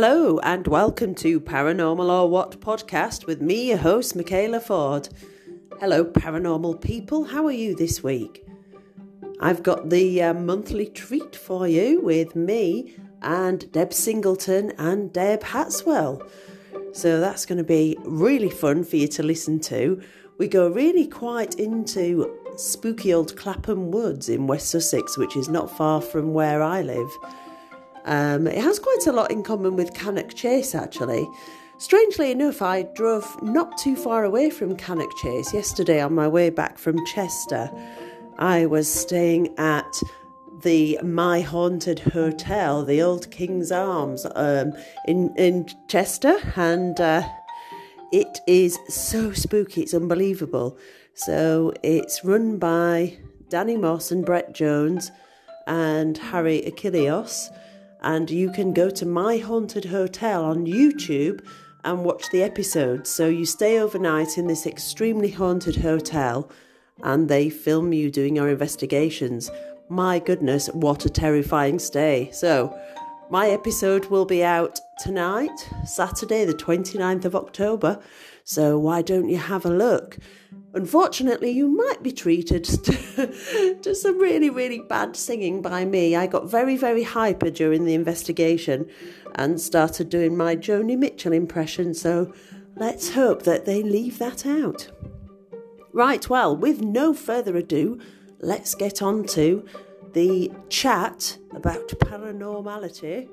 Hello, and welcome to Paranormal or What podcast with me, your host, Michaela Ford. Hello, paranormal people, how are you this week? I've got the uh, monthly treat for you with me and Deb Singleton and Deb Hatswell. So that's going to be really fun for you to listen to. We go really quite into spooky old Clapham Woods in West Sussex, which is not far from where I live. Um, it has quite a lot in common with Cannock Chase, actually. Strangely enough, I drove not too far away from Cannock Chase yesterday on my way back from Chester. I was staying at the My Haunted Hotel, the Old King's Arms, um, in in Chester, and uh, it is so spooky. It's unbelievable. So it's run by Danny Moss and Brett Jones and Harry Achilleos and you can go to My Haunted Hotel on YouTube and watch the episodes. So you stay overnight in this extremely haunted hotel and they film you doing your investigations. My goodness, what a terrifying stay. So, my episode will be out tonight, Saturday, the 29th of October. So, why don't you have a look? Unfortunately, you might be treated to, to, some really, really bad singing by me. I got very, very hyper during the investigation and started doing my Joni Mitchell impression, so let's hope that they leave that out. Right, well, with no further ado, let's get on to the chat about paranormality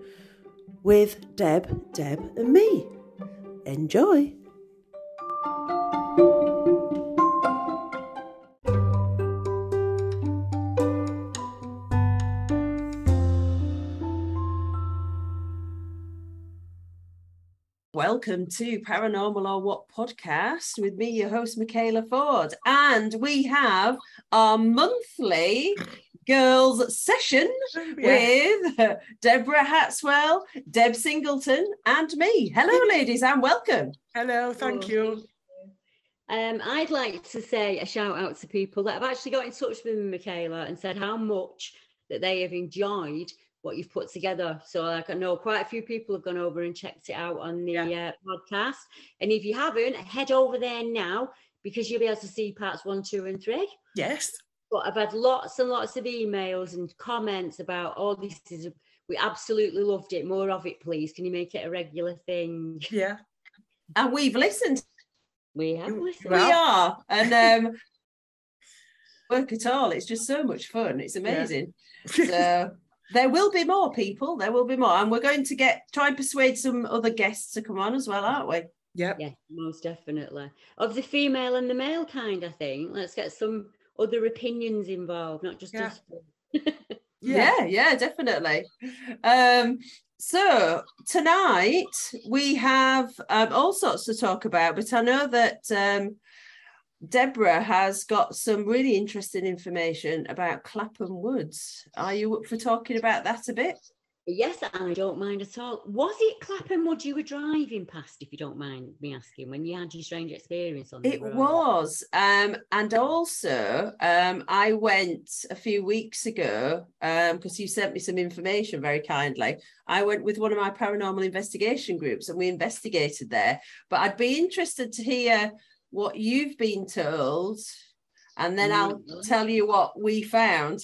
with Deb, Deb, and me. Enjoy! Welcome to Paranormal or What podcast with me, your host, Michaela Ford. And we have our monthly girls session yeah. with Deborah Hatswell, Deb Singleton, and me. Hello, ladies, and welcome. Hello, thank you. Um, I'd like to say a shout out to people that have actually got in touch with me, Michaela, and said how much that they have enjoyed what you've put together. So like I know quite a few people have gone over and checked it out on the yeah. uh, podcast. And if you haven't, head over there now because you'll be able to see parts one, two, and three. Yes. But I've had lots and lots of emails and comments about oh, this is we absolutely loved it. More of it, please. Can you make it a regular thing? Yeah. And we've listened. We have listened. We are. And um work at all. It's just so much fun. It's amazing. Yeah. so there will be more people. There will be more, and we're going to get try and persuade some other guests to come on as well, aren't we? Yeah, yeah, most definitely. Of the female and the male kind, I think. Let's get some other opinions involved, not just yeah. us. yeah. yeah, yeah, definitely. Um, so tonight we have um, all sorts to talk about, but I know that um, Deborah has got some really interesting information about Clapham Woods. Are you up for talking about that a bit? Yes, I don't mind at all. Was it Clapham Wood you were driving past, if you don't mind me asking, when you had your strange experience on it? Road? was. Um, and also, um, I went a few weeks ago because um, you sent me some information very kindly. I went with one of my paranormal investigation groups and we investigated there. But I'd be interested to hear what you've been told, and then I'll mm-hmm. tell you what we found.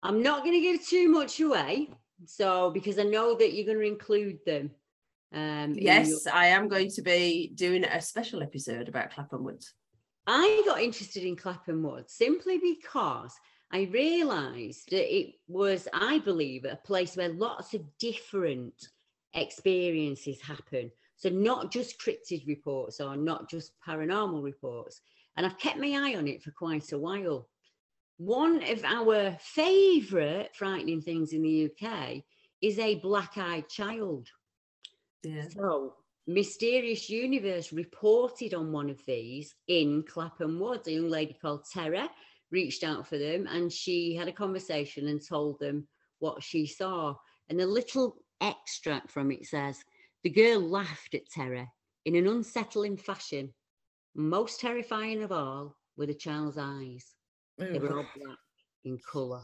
I'm not going to give too much away, so because I know that you're going to include them. Um, yes, your... I am going to be doing a special episode about Clapham Woods. I got interested in Clapham Woods simply because I realised that it was, I believe, a place where lots of different experiences happen. So not just cryptid reports or not just paranormal reports. And I've kept my eye on it for quite a while. One of our favourite frightening things in the UK is a black-eyed child. Yeah. So Mysterious Universe reported on one of these in Clapham Woods. A young lady called Tara reached out for them and she had a conversation and told them what she saw. And a little extract from it says, the girl laughed at Tara in an unsettling fashion. Most terrifying of all were the child's eyes. They were all black in colour.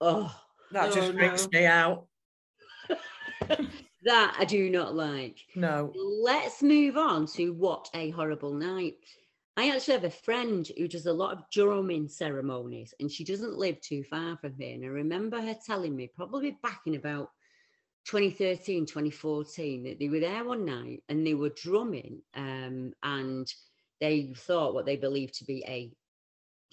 Oh, that oh, just oh, freaks no. me out. that I do not like. No. Let's move on to what a horrible night. I actually have a friend who does a lot of drumming ceremonies, and she doesn't live too far from here. And I remember her telling me, probably back in about 2013, 2014, that they were there one night and they were drumming, um, and they thought what they believed to be a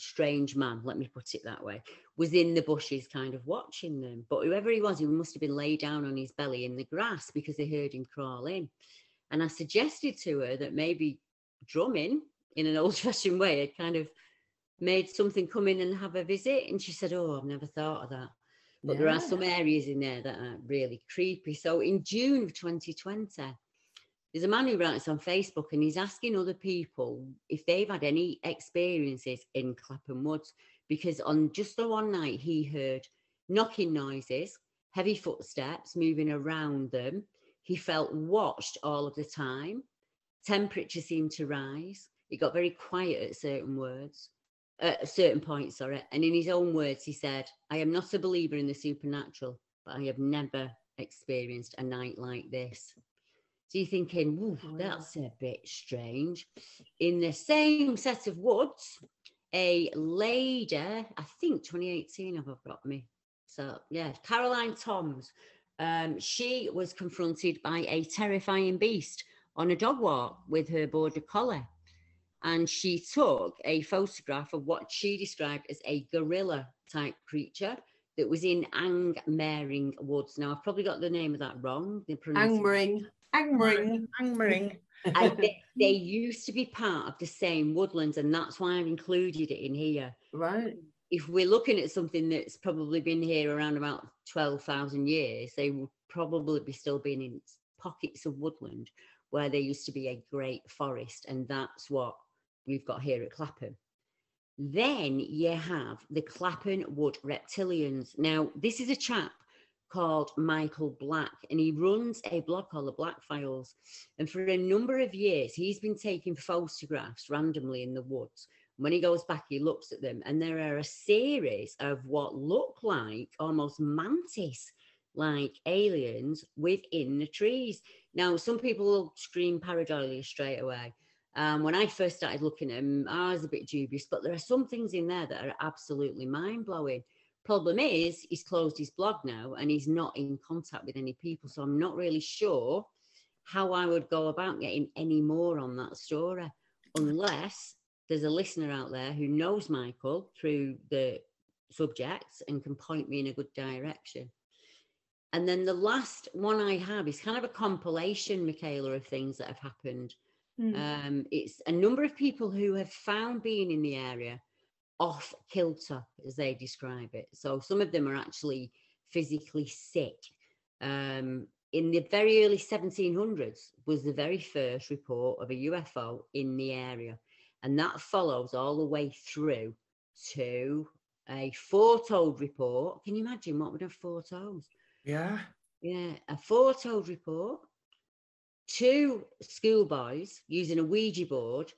strange man, let me put it that way, was in the bushes kind of watching them. But whoever he was, he must have been laid down on his belly in the grass because they heard him crawl in. And I suggested to her that maybe drumming in an old fashioned way had kind of made something come in and have a visit. And she said, Oh, I've never thought of that. But yeah. there are some areas in there that are really creepy. So in June of 2020, there's a man who writes on Facebook and he's asking other people if they've had any experiences in Clapham Woods because on just the one night he heard knocking noises, heavy footsteps moving around them. He felt watched all of the time. Temperature seemed to rise. It got very quiet at certain words, at a certain points, sorry. And in his own words, he said, I am not a believer in the supernatural, but I have never experienced a night like this. So you're thinking, oh, that's a bit strange. In the same set of woods, a lady, I think 2018, I've got me. So yeah, Caroline Toms. Um, she was confronted by a terrifying beast on a dog walk with her border collie. And she took a photograph of what she described as a gorilla type creature that was in Angmering Woods. Now, I've probably got the name of that wrong. Angmering. Angmering. Angmering. they, they, used to be part of the same woodlands, and that's why I've included it in here. Right. If we're looking at something that's probably been here around about 12,000 years, they would probably be still being in pockets of woodland where there used to be a great forest, and that's what we've got here at Clapham. Then you have the Clapham Wood Reptilians. Now, this is a chap called Michael Black, and he runs a blog called the Black Files. And for a number of years, he's been taking photographs randomly in the woods. When he goes back, he looks at them, and there are a series of what look like almost mantis like aliens within the trees. Now, some people will scream pareidolia straight away. Um, when I first started looking at them, I was a bit dubious, but there are some things in there that are absolutely mind blowing. Problem is, he's closed his blog now and he's not in contact with any people. So I'm not really sure how I would go about getting any more on that story, unless there's a listener out there who knows Michael through the subjects and can point me in a good direction. And then the last one I have is kind of a compilation, Michaela, of things that have happened. Mm. Um, it's a number of people who have found being in the area off kilter, as they describe it. So some of them are actually physically sick. Um, in the very early 1700s was the very first report of a UFO in the area. And that follows all the way through to a foretold report. Can you imagine what would have foretold? Yeah. Yeah, a foretold report. Two schoolboys using a Ouija board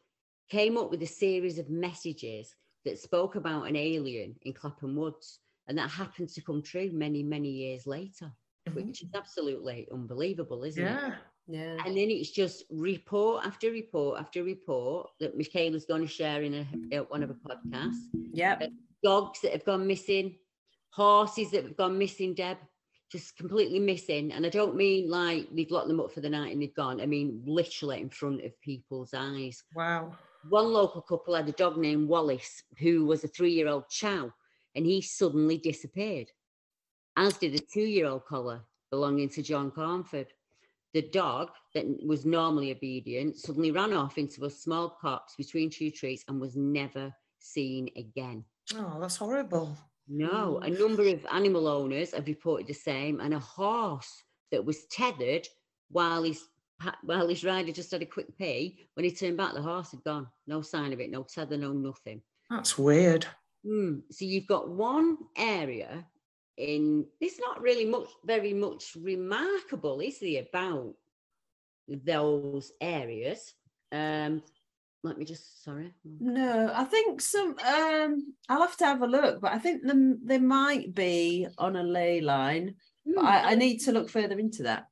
came up with a series of messages that spoke about an alien in Clapham Woods, and that happened to come true many, many years later, mm-hmm. which is absolutely unbelievable, isn't yeah. it? Yeah. And then it's just report after report after report that Michaela's going to share in a, one of her podcasts. Yeah. Uh, dogs that have gone missing, horses that have gone missing, Deb, just completely missing. And I don't mean like they've locked them up for the night and they've gone. I mean literally in front of people's eyes. Wow one local couple had a dog named Wallace, who was a three year old chow, and he suddenly disappeared, as did a two year old collar belonging to John Cornford. The dog, that was normally obedient, suddenly ran off into a small copse between two trees and was never seen again. Oh, that's horrible. No, a number of animal owners have reported the same, and a horse that was tethered while his while his rider just had a quick pee, when he turned back, the horse had gone. No sign of it, no tether, no nothing. That's weird. Mm. So you've got one area in, it's not really much, very much remarkable, is there, about those areas? Um, let me just sorry no i think some um i'll have to have a look but i think them they might be on a ley line mm, but I, I, need to look further into that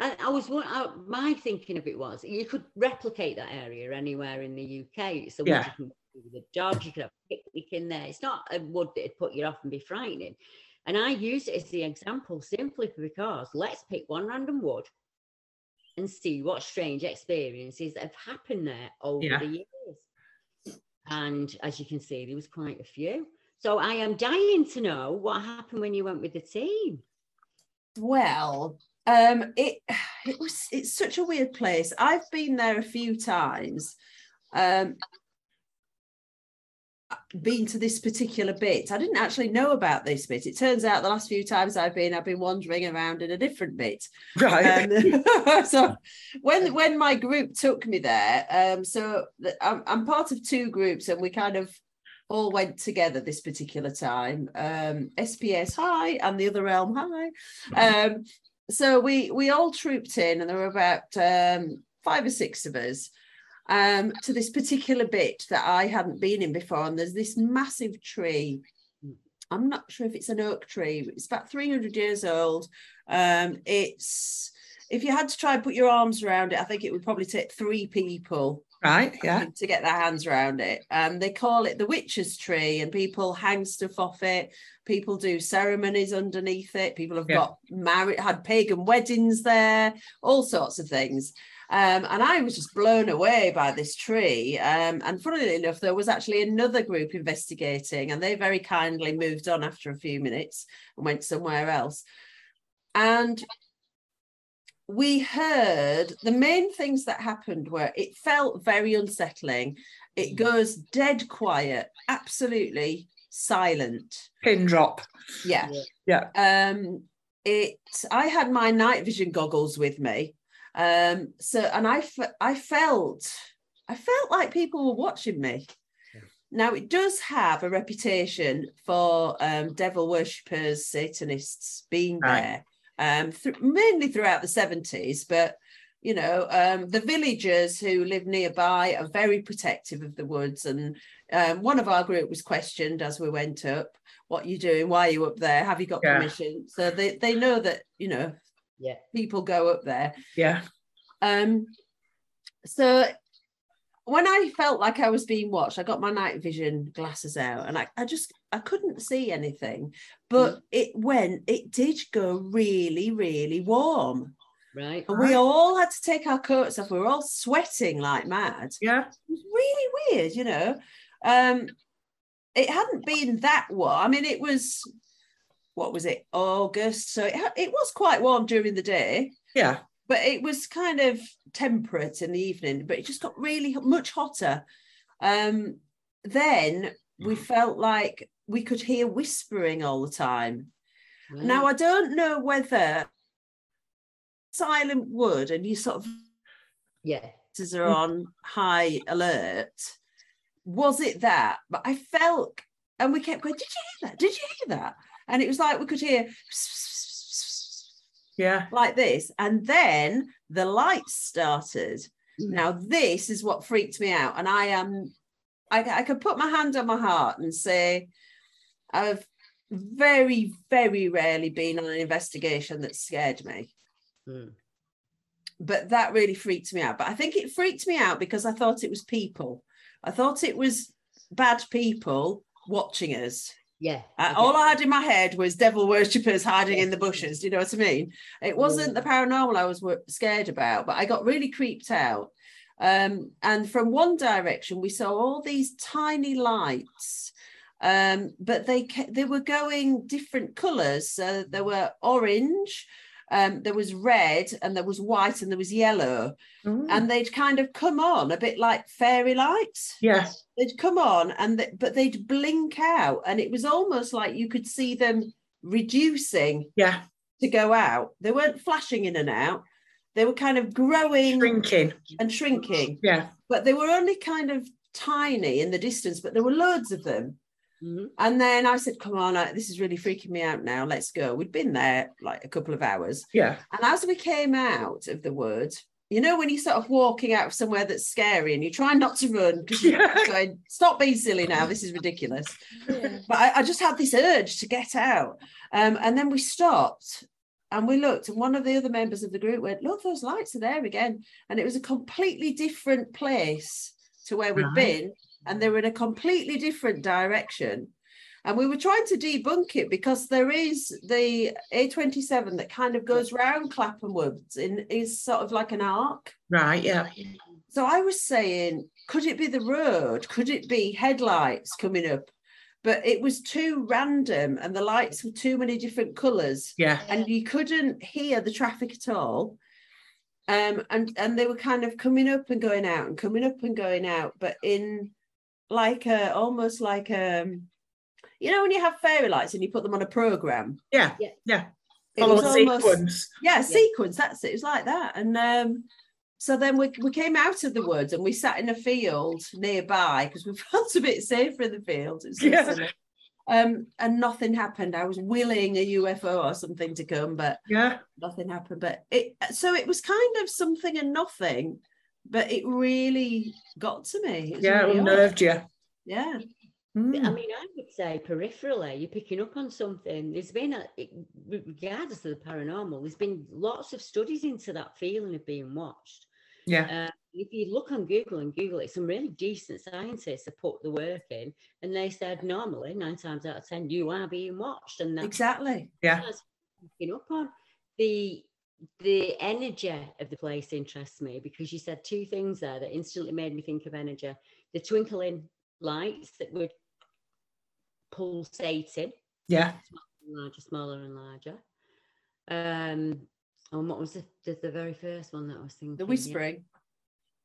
I, I was. I, my thinking of it was you could replicate that area anywhere in the UK. It's a wood Yeah. you can with the dog. You could have a picnic in there. It's not a wood that'd put you off and be frightening. And I use it as the example simply because let's pick one random wood and see what strange experiences have happened there over Yeah. the years. And as you can see, there was quite a few. So I am dying to know what happened when you went with the team. Well, um, it it was it's such a weird place. I've been there a few times. Um, been to this particular bit. I didn't actually know about this bit. It turns out the last few times I've been, I've been wandering around in a different bit. Right. Um, so when when my group took me there, um, so I'm, I'm part of two groups, and we kind of all went together this particular time. Um, SPS hi, and the other realm hi. Um, so we we all trooped in, and there were about um, five or six of us. Um, to this particular bit that I hadn't been in before, and there's this massive tree. I'm not sure if it's an oak tree. It's about 300 years old. Um, it's if you had to try and put your arms around it, I think it would probably take three people right. Yeah. to get their hands around it. Um, they call it the witch's tree, and people hang stuff off it. People do ceremonies underneath it. People have Yeah. got married, had pagan weddings there, all sorts of things. Um, and I was just blown away by this tree. Um, and funnily enough, there was actually another group investigating, and they very kindly moved on after a few minutes and went somewhere else. And we heard the main things that happened were it felt very unsettling. It goes dead quiet, absolutely silent. Pin drop. Yeah. Yeah. Um, it. I had my night vision goggles with me, um. So, and I, I felt, I felt like people were watching me. Now it does have a reputation for um, devil worshippers, Satanists being Right. there, um, th- mainly throughout the seventies. But you know, um, the villagers who live nearby are very protective of the woods. And um, one of our group was questioned as we went up, "What are you doing? Why are you up there? Have you got Yeah. permission?" So they they know that you know Yeah. people go up there. Yeah. Um, so when I felt like I was being watched, I got my night vision glasses out and I, I just I couldn't see anything. But it went, it did go really, really warm. Right. And we all had to take our coats off. We were all sweating like mad. Yeah. It was really weird, you know. Um, it hadn't been that warm. I mean, it was what was it, August? So it, it was quite warm during the day Yeah. but it was kind of temperate in the evening but it just got really much hotter um then we felt like we could hear whispering all the time right. now i don't know whether silent wood and you sort of yeah. are on high alert was it that but i felt and we kept going did you hear that did you hear that and it was like we could hear Yeah. like this. And then the lights started. Mm. now this is what freaked me out. And i am I, I could put my hand on my heart and say i've very very rarely been on an investigation that scared me. Mm. but that really freaked me out. But i think it freaked me out because i thought it was people. I thought it was bad people watching us Yeah. uh, all I had in my head was devil worshippers hiding in the bushes. Do you know what I mean? It wasn't the paranormal I was scared about, but I got really creeped out. Um, and from one direction, we saw all these tiny lights, um, but they they were going different colours. So there were orange, um, there was red, and there was white, and there was yellow, Mm. and they'd kind of come on a bit like fairy lights Yes. they'd come on and th- but they'd blink out and it was almost like you could see them reducing Yeah. to go out they weren't flashing in and out they were kind of growing Shrinking. and shrinking Yeah. but they were only kind of tiny in the distance but there were loads of them Mhm. and then i said come on I, this is really freaking me out now let's go we'd been there like a couple of hours Yeah. and as we came out of the wood you know when you're sort of walking out of somewhere that's scary and you try not to run because you're Yeah. going stop being silly now this is ridiculous Yeah. but I, I just had this urge to get out um, and then we stopped and we looked, and one of the other members of the group went, "Look, those lights are there again," and it was a completely different place to where we'd Right. been, and they were in a completely different direction. And we were trying to debunk it because there is the A27 that kind of goes round Clapham Woods in is sort of like an arc. Right, yeah. So I was saying, could it be the road? Could it be headlights coming up? But it was too random and the lights were too many different colours Yeah. and you couldn't hear the traffic at all. Um, and and they were kind of coming up and going out and coming up and going out, but in like a almost like um you know when you have fairy lights and you put them on a program. Yeah. Yeah. Yeah. It Follow was the almost- sequence. yeah, sequence. That's it. It was like that. And um, so then we, we came out of the woods and we sat in a field nearby because we felt a bit safer in the field. It was so Yeah. Um, and nothing happened. I was willing a UFO or something to come, but Yeah. nothing happened. But it so it was kind of something and nothing, but it really got to me. It Yeah. really odd. Unnerved you. Yeah. Mm. I mean, I would say peripherally, you're picking up on something. There's been, a, regardless of the paranormal, there's been lots of studies into that feeling of being watched. Yeah. Uh, if you look on Google and Google it, some really decent scientists have put the work in, and they said normally nine times out of ten you are being watched, and that's Exactly. Yeah. that's picking up on the the energy of the place interests me because you said two things there that instantly made me think of energy: the twinkling lights that were pulsating, Yeah. larger, smaller, and larger. Um, and what was the, the, the very first one that I was thinking? The Yeah. whispering.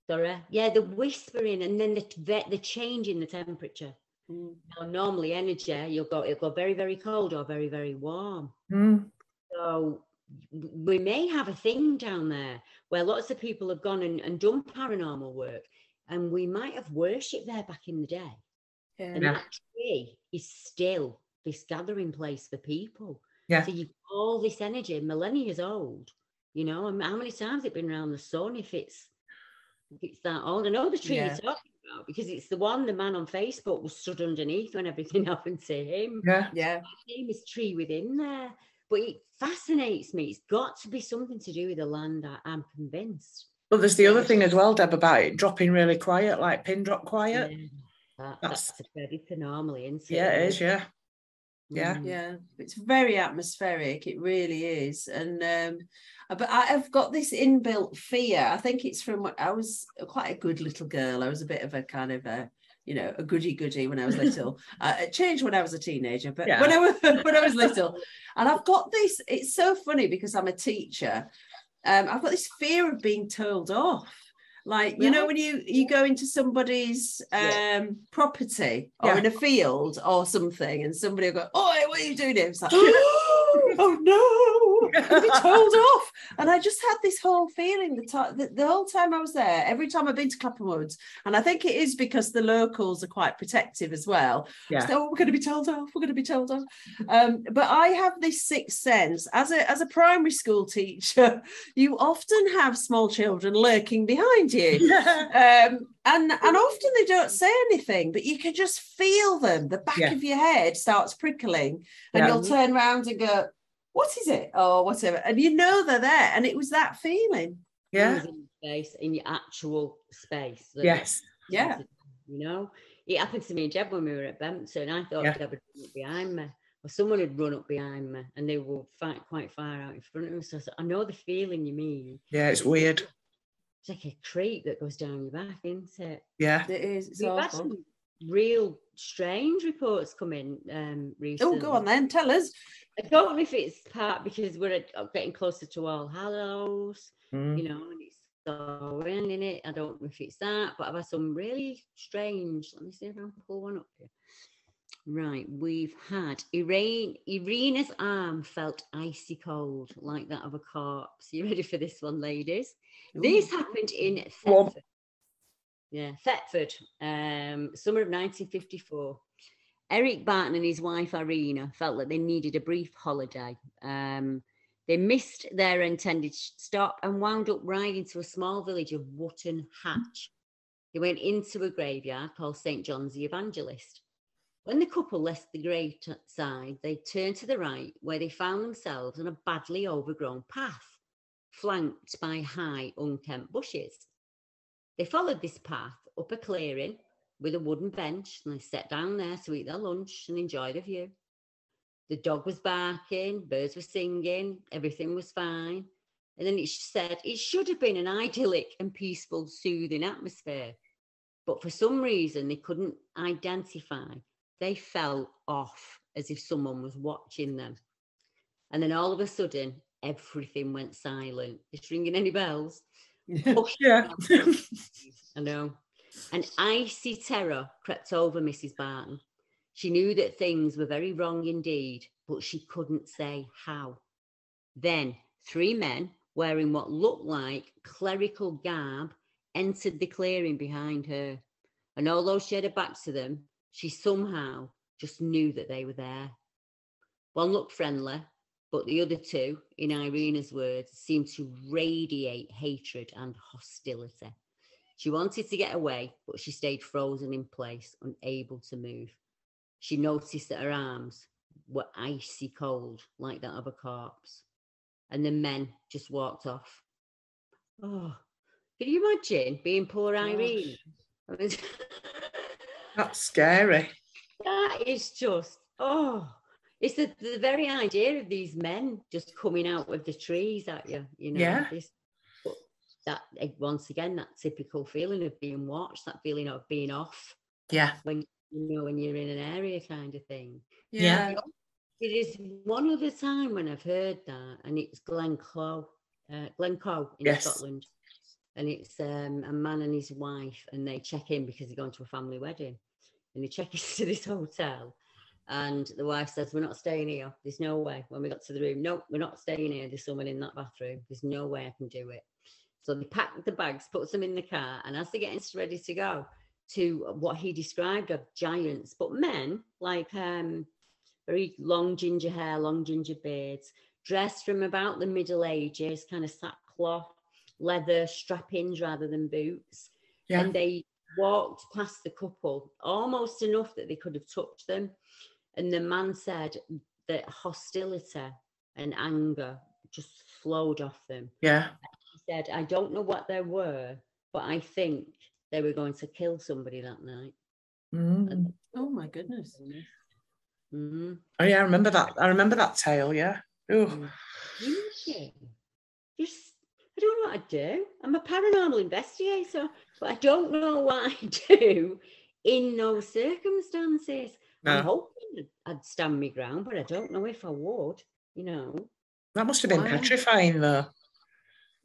Sorry, yeah, the whispering, and then the the change in the temperature. Mm. Now, normally energy, you'll go it'll go very very cold or very very warm. Mm. So we may have a thing down there where lots of people have gone and, and done paranormal work, and we might have worshipped there back in the day. And Yeah. that tree is still this gathering place for people. Yeah. So you've got all this energy, millennia years old. You know, and how many times it been around the sun if it's if it's that old? I know the tree Yeah. you're talking about because it's the one the man on Facebook was stood underneath when everything happened to him. Yeah. Yeah. Name is tree within there. But it fascinates me. It's got to be something to do with the land. I, I'm convinced. But there's the other thing as well, Deb, about it dropping really quiet, like pin drop quiet. Yeah, that- That's- that's a predator normally, isn't it? Yeah, it is. Yeah. yeah. Mm. Yeah, it's very atmospheric. It really is. And um, but I have got this inbuilt fear. I think it's from when I was quite a good little girl. I was a bit of a kind of a you know a goody goody when I was little. uh, it changed when I was a teenager, but Yeah. when I was when I was little, and I've got this. It's so funny because I'm a teacher. Um, I've got this fear of being told off. Like you know when you you go into somebody's Yeah. um property or Yeah. in a field or something, and somebody will go, "Oh, what are you doing?" here?" It's like, "Oh no, be told off." And I just had this whole feeling the, ti- the the whole time I was there. Every time I've been to Clapham Woods, and I think it is because the locals are quite protective as well. Yeah. So oh, we're going to be told off. We're going to be told off. Um, but I have this sixth sense as a as a primary school teacher. You often have small children lurking behind you. Yeah. Um, and and often they don't say anything, but you can just feel them. The back Yeah. of your head starts prickling, and Yeah. you'll turn around and go, "What is it?" or whatever, and you know they're there. And it was that feeling. Yeah. things in space in your actual space. that Yes. Yeah. You know, it happened to me and Jeb when we were at Bempton. I thought Yeah. Jeb had run up behind me, or someone had run up behind me, and they were fi- quite far out in front of me. So I, said, I know the feeling you mean. Yeah. It's weird. It's like a creep that goes down your back, isn't it? Yeah. It is. It's We've had awful. some real strange reports come in um, recently. Oh, go on then. Tell us. I don't know if it's part because we're uh, getting closer to All Hallows. Mm. you know, and it's so in it. I don't know if it's that, but I've had some really strange. Let me see if I can pull one up here. Right, we've had Irene, Irina's arm felt icy cold, like that of a corpse. You ready for this one, ladies? This happened in Thetford. Yeah, Thetford, um, summer of 1954. Eric Barton and his wife Irina felt that they needed a brief holiday. Um, they missed their intended stop and wound up riding to a small village of Wotton Hatch. They went into a graveyard called St. John's the Evangelist. When the couple left the grave side, they turned to the right, where they found themselves on a badly overgrown path, flanked by high, unkempt bushes. They followed this path up a clearing with a wooden bench, and they sat down there to eat their lunch and enjoy the view. The dog was barking, birds were singing, everything was fine. And then it said it should have been an idyllic and peaceful, soothing atmosphere. But for some reason, they couldn't identify. They fell off as if someone was watching them. And then all of a sudden, everything went silent. Is ringing any bells? Yeah. Oh, I know. An icy terror crept over Mrs. Barton. She knew that things were very wrong indeed, but she couldn't say how. Then three men wearing what looked like clerical garb entered the clearing behind her. And although she had her back to them, she somehow just knew that they were there. One looked friendly, but the other two, in Irina's words, seemed to radiate hatred and hostility. She wanted to get away, but she stayed frozen in place, unable to move. She noticed that her arms were icy cold, like that of a corpse. And the men just walked off. Oh, can you imagine being poor Irene? I mean, That's scary. that is just, oh, it's the, the very idea of these men just coming out of the trees at you, you know. Yeah. This, that, eh, once again, that typical feeling of being watched, that feeling of being off Yeah. when you know when you're in an area kind of thing. Yeah. It is one other time when I've heard that, and it's Glencoe, uh, Glencoe in Yes. Scotland, and it's um, a man and his wife, and they check in because they're going to a family wedding, and they check into this hotel, and the wife says, "We're not staying here. There's no way." When we got to the room, no, we're not staying here. There's someone in that bathroom. There's no way I can do it. So they pack the bags, puts them in the car, and as they're getting ready to go, to what he described of giants, but men like um, very long ginger hair, long ginger beards, dressed from about the Middle Ages, kind of sackcloth, leather strappings rather than boots. Yeah. And they walked past the couple almost enough that they could have touched them. And the man said that hostility and anger just flowed off them. Yeah. He said, I don't know what they were, but I think they were going to kill somebody that night. Mm. Oh my goodness. Mm-hmm. Oh yeah, I remember that. I remember that tale. Yeah. Ooh. Imagine. Just, I don't know what I'd do. I'm a paranormal investigator, but I don't know what I do in those circumstances. I'm hoping I'd stand my ground, but I don't know if I would, you know. that must have been Wow. petrifying though.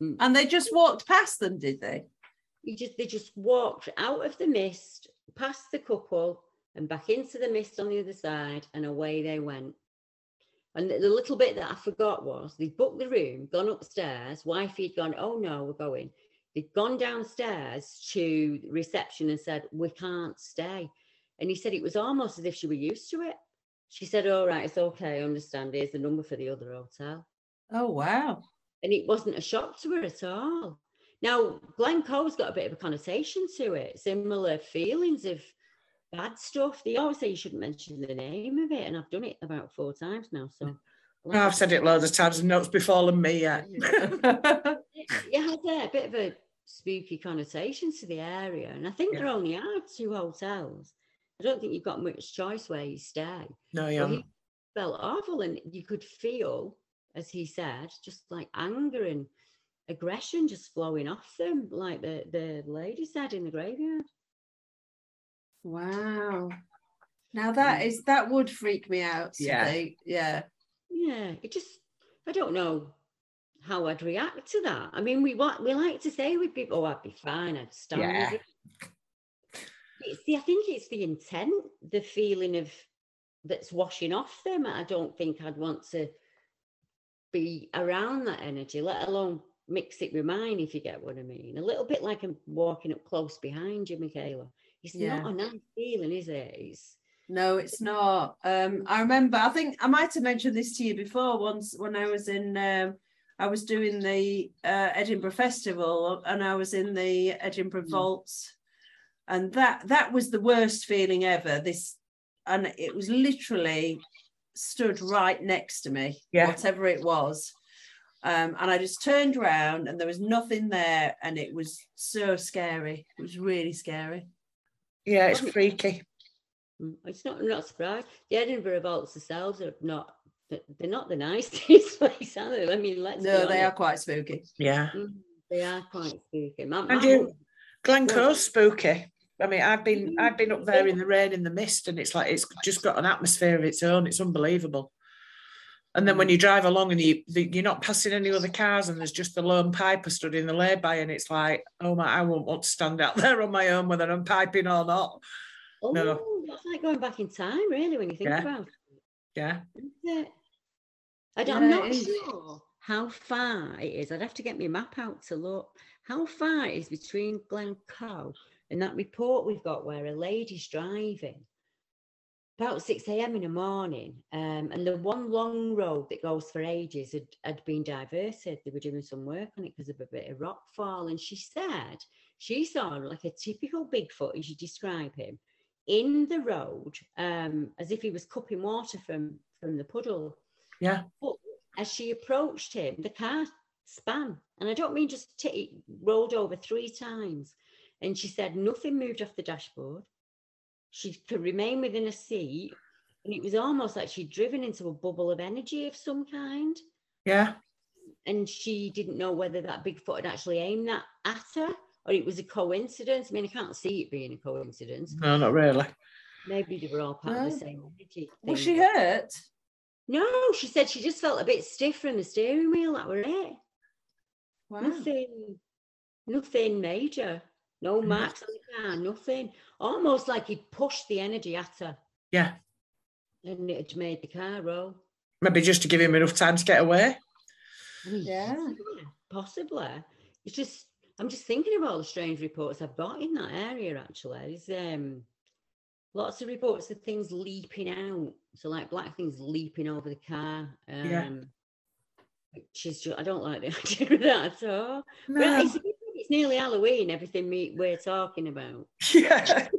Mm. And they just walked past them, did they? You just they just walked out of the mist, past the couple, and back into the mist on the other side, and away they went. And the, the little bit that I forgot was they'd booked the room, gone upstairs. Wifey'd gone, oh no, we're going. They'd gone downstairs to reception and said, we can't stay. And he said it was almost as if she were used to it. She said, all right, it's okay, I understand. Here's the number for the other hotel. Oh wow. And it wasn't a shock to her at all. Now, Glencoe's got a bit of a connotation to it, similar feelings of bad stuff. They always say you shouldn't mention the name of it, and I've done it about four times now. So Oh, I've said it loads of times and no, it's befallen me yet. it, it has a bit of a spooky connotation to the area, and I think there only are two hotels. I don't think you've got much choice where you stay. no, But yeah. he felt awful, and you could feel, as he said, just like anger and aggression just flowing off them, like the the lady said in the graveyard. wow. Now mm. that is that would freak me out. Yeah. Yeah. Yeah, it just I don't know how I'd react to that. I mean, we what we like to say with people, oh, I'd be fine, I'd stand. Yeah. It." It's the I think it's the intent, the feeling of that's washing off them. I don't think I'd want to be around that energy, let alone mix it with mine, if you get what I mean. A little bit like I'm walking up close behind you, Michaela. It's Yeah. not a nice feeling, is it? It's No, it's not. Um, I remember. I think I might have mentioned this to you before. Once when I was in, um, I was doing the uh, Edinburgh Festival, and I was in the Edinburgh Mm. Vaults, and that that was the worst feeling ever. This and it was literally stood right next to me, Yeah. whatever it was. Um, and I just turned around and there was nothing there, and it was so scary. It was really scary. Yeah, it's freaky. Mm, It's not I'm not surprised. The Edinburgh vaults themselves are not they're not the nicest place, are they? I mean, let's No, they are quite spooky. Yeah. Mm, They are quite spooky. My, And my you- mum- Glencoe's spooky. I mean, I've been Mm. I've been up there in the rain, in the mist, and it's like it's just got an atmosphere of its own. It's unbelievable. And then when Mm. you drive along and you the- you're not passing any other cars, and there's just the lone piper stood in the lay-by, and it's like, oh my, I won't want to stand out there on my own whether I'm piping or not. oh, no. that's like going back in time, really, when you think Yeah. about it. Yeah, isn't? I don't, Yeah, I'm not sure how far it is. I'd have to get my map out to look. How far is between Glencoe and that report we've got where a lady's driving about 6 a.m. in the morning, um, and the one long road that goes for ages had, had been diverted. They were doing some work on it because of a bit of rock fall. And she said she saw like a typical Bigfoot, as you describe him, in the road, um, as if he was cupping water from from the puddle. yeah, But as she approached him, the car span, and I don't mean just t- it rolled over three times. And she said nothing moved off the dashboard. She could remain within a seat, and it was almost like she'd driven into a bubble of energy of some kind. yeah. And she didn't know whether that Bigfoot had actually aimed that at her or it was a coincidence. I mean, I can't see it being a coincidence. No, not really. Maybe they were all part of the same energy. Was she hurt? No, she said she just felt a bit stiff from the steering wheel. That were it. Wow. Nothing, nothing major. No marks on the car. Nothing. Almost like he'd pushed the energy at her, Yeah, and it had made the car roll. maybe just to give him enough time to get away. Yeah. possibly, possibly. It's just I'm just thinking of all the strange reports I've got in that area. Actually, there's um lots of reports of things leaping out. So like black things leaping over the car. Um, Yeah. Which is just, I don't like the idea of that at all. But No. it's, it's nearly Halloween. Everything we, we're talking about. Yeah.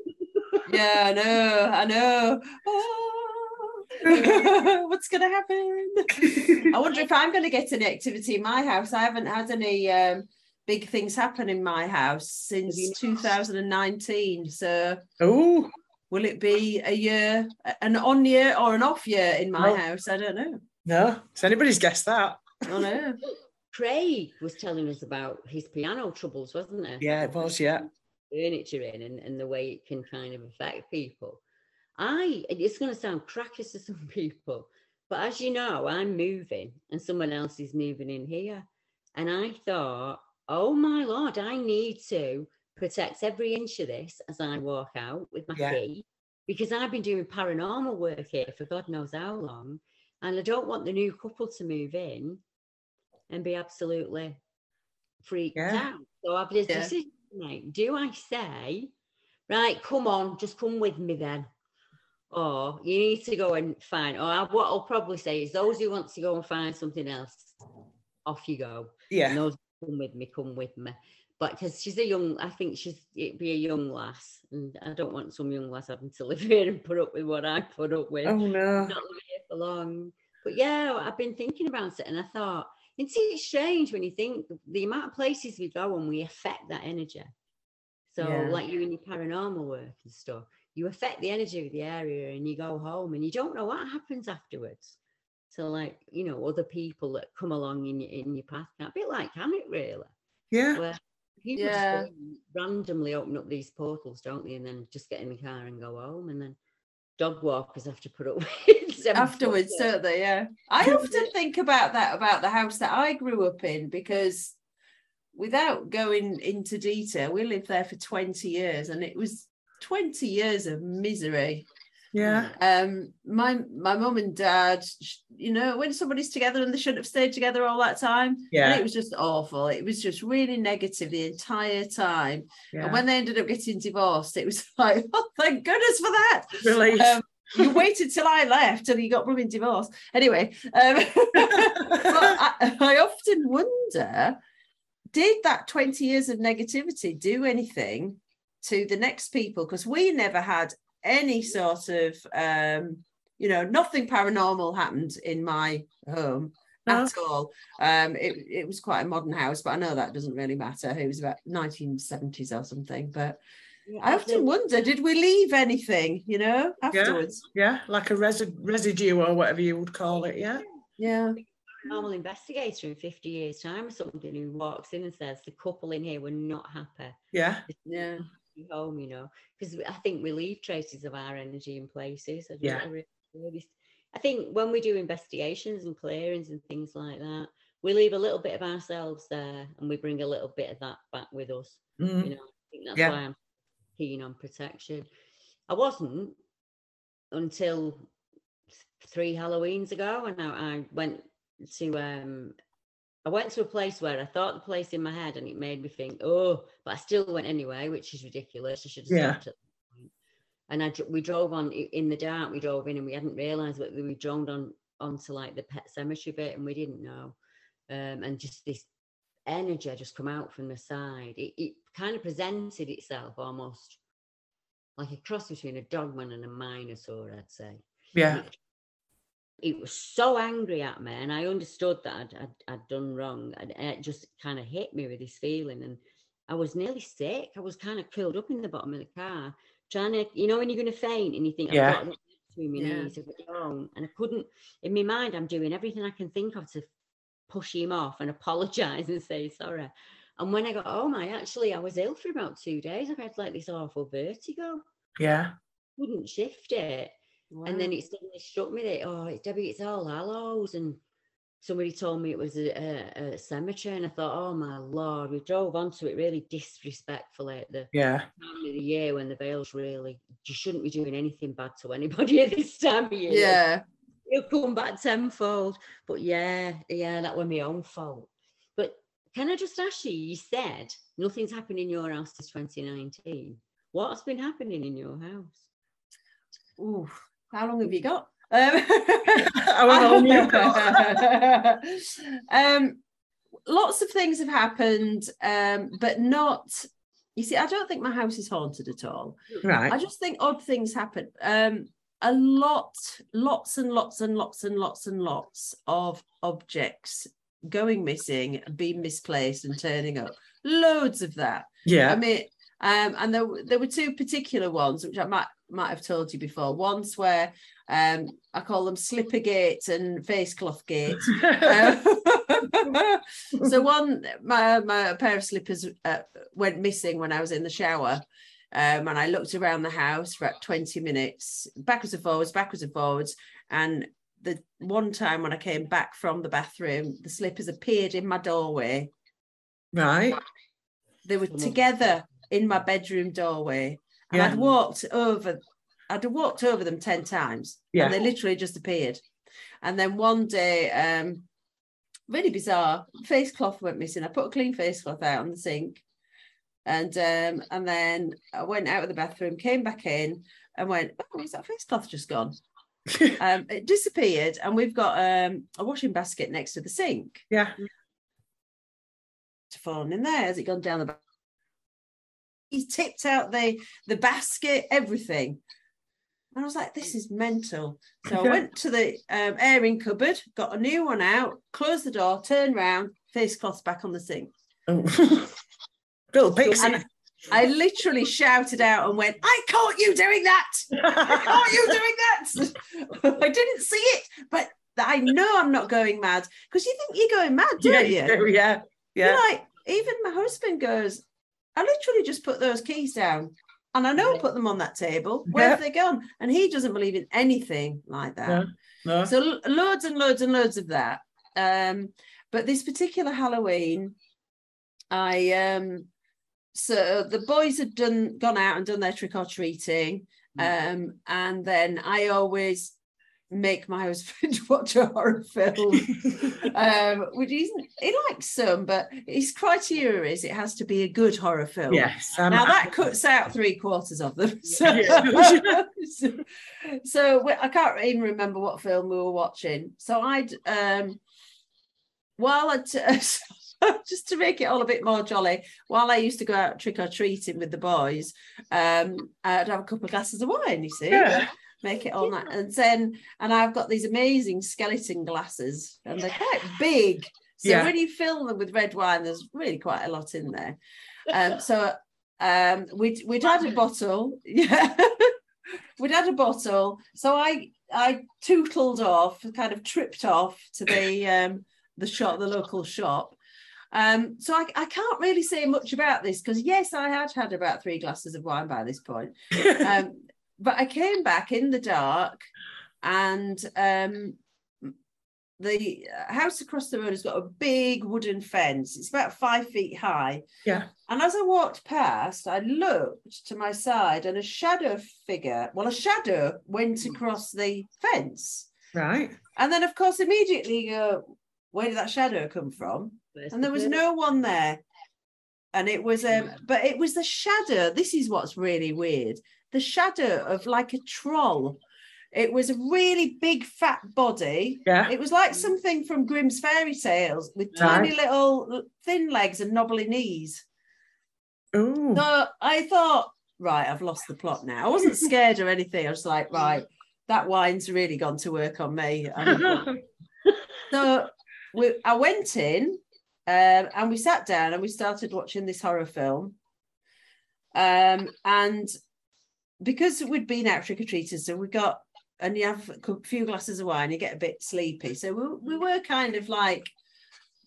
Yeah, I know, I know. Oh, what's going to happen? I wonder if I'm going to get any activity in my house. I haven't had any um, big things happen in my house since 2019. So, Oh, will it be a year, an on year or an off year in my No. house? I don't know. no. It's anybody's guessed that. I know. Craig was telling us about his piano troubles, wasn't he? Yeah, it was, yeah. furniture in and, and the way it can kind of affect people. I it's going to sound crackers to some people, but as you know, I'm moving and someone else is moving in here. And I thought, oh my lord, I need to protect every inch of this as I walk out with my Yeah. key because I've been doing paranormal work here for God knows how long. And I don't want the new couple to move in and be absolutely freaked Yeah. out. So I've this Yeah. decision to. Do I say, right, come on, just come with me then? Or you need to go and find, or what I'll probably say is those who want to go and find something else, off you go. And Yeah. those who come with me, come with me. But because she's a young, I think she's it'd be a young lass, and I don't want some young lass having to live here and put up with what I put up with Oh, no. not living here for long. But yeah, I've been thinking about it and I thought, it's, it's strange when you think the amount of places we go and we affect that energy. So, Yeah. like you in your paranormal work and stuff, you affect the energy of the area and you go home and you don't know what happens afterwards. So, like, you know, other people that come along in your, in your path, a bit like Cannock really? Yeah. Where people Yeah. just randomly open up these portals, don't they? And then just get in the car and go home. And then dog walkers have to put up with seven Afterwards, don't they? Yeah. I often think about that about the house that I grew up in because without going into detail, we lived there for 20 years and it was 20 years of misery. Yeah. Um, my my mum and dad, you know, when somebody's together and they shouldn't have stayed together all that time, and Yeah. it was just awful. It was just really negative the entire time. And Yeah. when they ended up getting divorced, it was like, oh, thank goodness for that. Relief. Um, you waited till I left till you got blooming divorced. Anyway, um, I, I often wonder, did that 20 years of negativity do anything to the next people? Because we never had any sort of um, you know, nothing paranormal happened in my home at all. Um, it, it was quite a modern house, but I know that doesn't really matter. It was about 1970s or something. But I often wonder, did we leave anything, you know, afterwards? Yeah, like a resi- residue or whatever you would call it. Yeah. Yeah. normal investigator in 50 years' time or something who walks in and says the couple in here were not happy Yeah. Yeah. home, you know, because I think we leave traces of our energy in places. I Yeah. really- really- I think when we do investigations and clearings and things like that, we leave a little bit of ourselves there and we bring a little bit of that back with us. Mm. You know, I think that's Yeah. why I'm keen on protection. I wasn't until three Halloweens ago, and I, I went to um, I went to a place where I thought the place in my head, and it made me think, oh, but I still went anyway, which is ridiculous. I should have Yeah. stopped at that point. And I we drove on in the dark. We drove in, and we hadn't realised that we drove on onto like the pet cemetery bit, and we didn't know. Um, and just this energy had just come out from the side. It, it kind of presented itself almost like a cross between a dogman and a minotaur, I'd say. Yeah. It, it was so angry at me, and I understood that I'd, I'd, I'd done wrong. And it just kind of hit me with this feeling, and I was nearly sick. I was kind of curled up in the bottom of the car, trying to, you know, when you're going to faint and you think, Yeah. I've got between my Yeah. knees, I don't. And I couldn't, in my mind, I'm doing everything I can think of to push him off and apologize and say sorry. And when I got home, I actually I was ill for about two days. I had like this awful vertigo. Yeah. Couldn't shift it. And then it suddenly struck me that oh, it's Debbie, it's all hallows, and somebody told me it was a, a, a cemetery, and I thought, oh my lord, we drove onto it really disrespectfully at the Yeah. time of the year when the veils really you shouldn't be doing anything bad to anybody at this time of year. yeah. It'll come back tenfold. But yeah, yeah, that was my own fault. But can I just ask you? You said nothing's happened in your house since 2019. What's been happening in your house? Ooh, how long have you got? Um, However long you've got. um, lots of things have happened, um, but not. You see, I don't think my house is haunted at all. Right. I just think odd things happen. Um, a lot, lots and lots and lots and lots and lots of objects going missing, being misplaced, and turning up. Loads of that. Yeah. I mean, um, and there, there were two particular ones which I might might have told you before. Once where um, I call them slipper gate and face cloth gate. So one, my my pair of slippers uh, went missing when I was in the shower. Um, and I looked around the house for about 20 minutes, backwards and forwards, backwards and forwards. And the one time when I came back from the bathroom, the slippers appeared in my doorway Right. they were together in my bedroom doorway and Yeah. i'd walked over i'd walked over them 10 times Yeah. and they literally just appeared and then one day um really bizarre face cloth went missing i put a clean face cloth out on the sink and um and then i went out of the bathroom came back in and went oh is that face cloth just gone um it disappeared and we've got um a washing basket next to the sink Yeah. to fallen in there? Has it gone down the back? He's tipped out the the basket, everything. And I was like, this is mental. So I went to the um, airing cupboard, got a new one out, closed the door, turned round, face cloth back on the sink. Oh. Little pixie. I literally shouted out and went, I caught you doing that. I caught you doing that. I didn't see it, but I know I'm not going mad because you think you're going mad, don't you you? do, yeah. You're Yeah. like, even my husband goes, I literally just put those keys down. And I know I put them on that table. Where have they gone? And he doesn't believe in anything like that. No. So loads and loads and loads of that. Um, but this particular Halloween, I um so the boys had done gone out and done their trick or treating. Um, and then I always make my husband watch a horror film um, which isn't he likes some, but his criteria is it has to be a good horror film. yes. I'm- Now that cuts out three quarters of them. So, Yeah. so, so I can't even remember what film we were watching. So I'd um while I t- just to make it all a bit more jolly. While I used to go out trick or treating with the boys, um, I'd have a couple of glasses of wine. You see, Yeah. make it all night, and then and I've got these amazing skeleton glasses, and they're quite big. So Yeah. when you fill them with red wine, there's really quite a lot in there. Um, so um, we'd we'd had a bottle, yeah. we'd had a bottle. So I I tootled off, kind of tripped off to the um, the shop, the local shop. Um, so I, I can't really say much about this because yes, I had had about three glasses of wine by this point. Um, but I came back in the dark, and um, the house across the road has got a big wooden fence. It's about five feet high. yeah. And as I walked past, I looked to my side, and a shadow figure, well, a shadow went across the fence. Right. And then, of course, immediately you go, where did that shadow come from? And the there was no one there. And it was, um, but it was the shadow. This is what's really weird the shadow of like a troll. It was a really big, fat body. Yeah. It was like something from Grimm's fairy tales with tiny little thin legs and knobbly knees. Ooh. So I thought, right, I've lost the plot now. I wasn't scared or anything. I was like, right, that wine's really gone to work on me. So we, I went in um, and we sat down and we started watching this horror film. Um, and because we'd been out trick or treating, so we got, and you have a few glasses of wine, you get a bit sleepy. So we, we were kind of like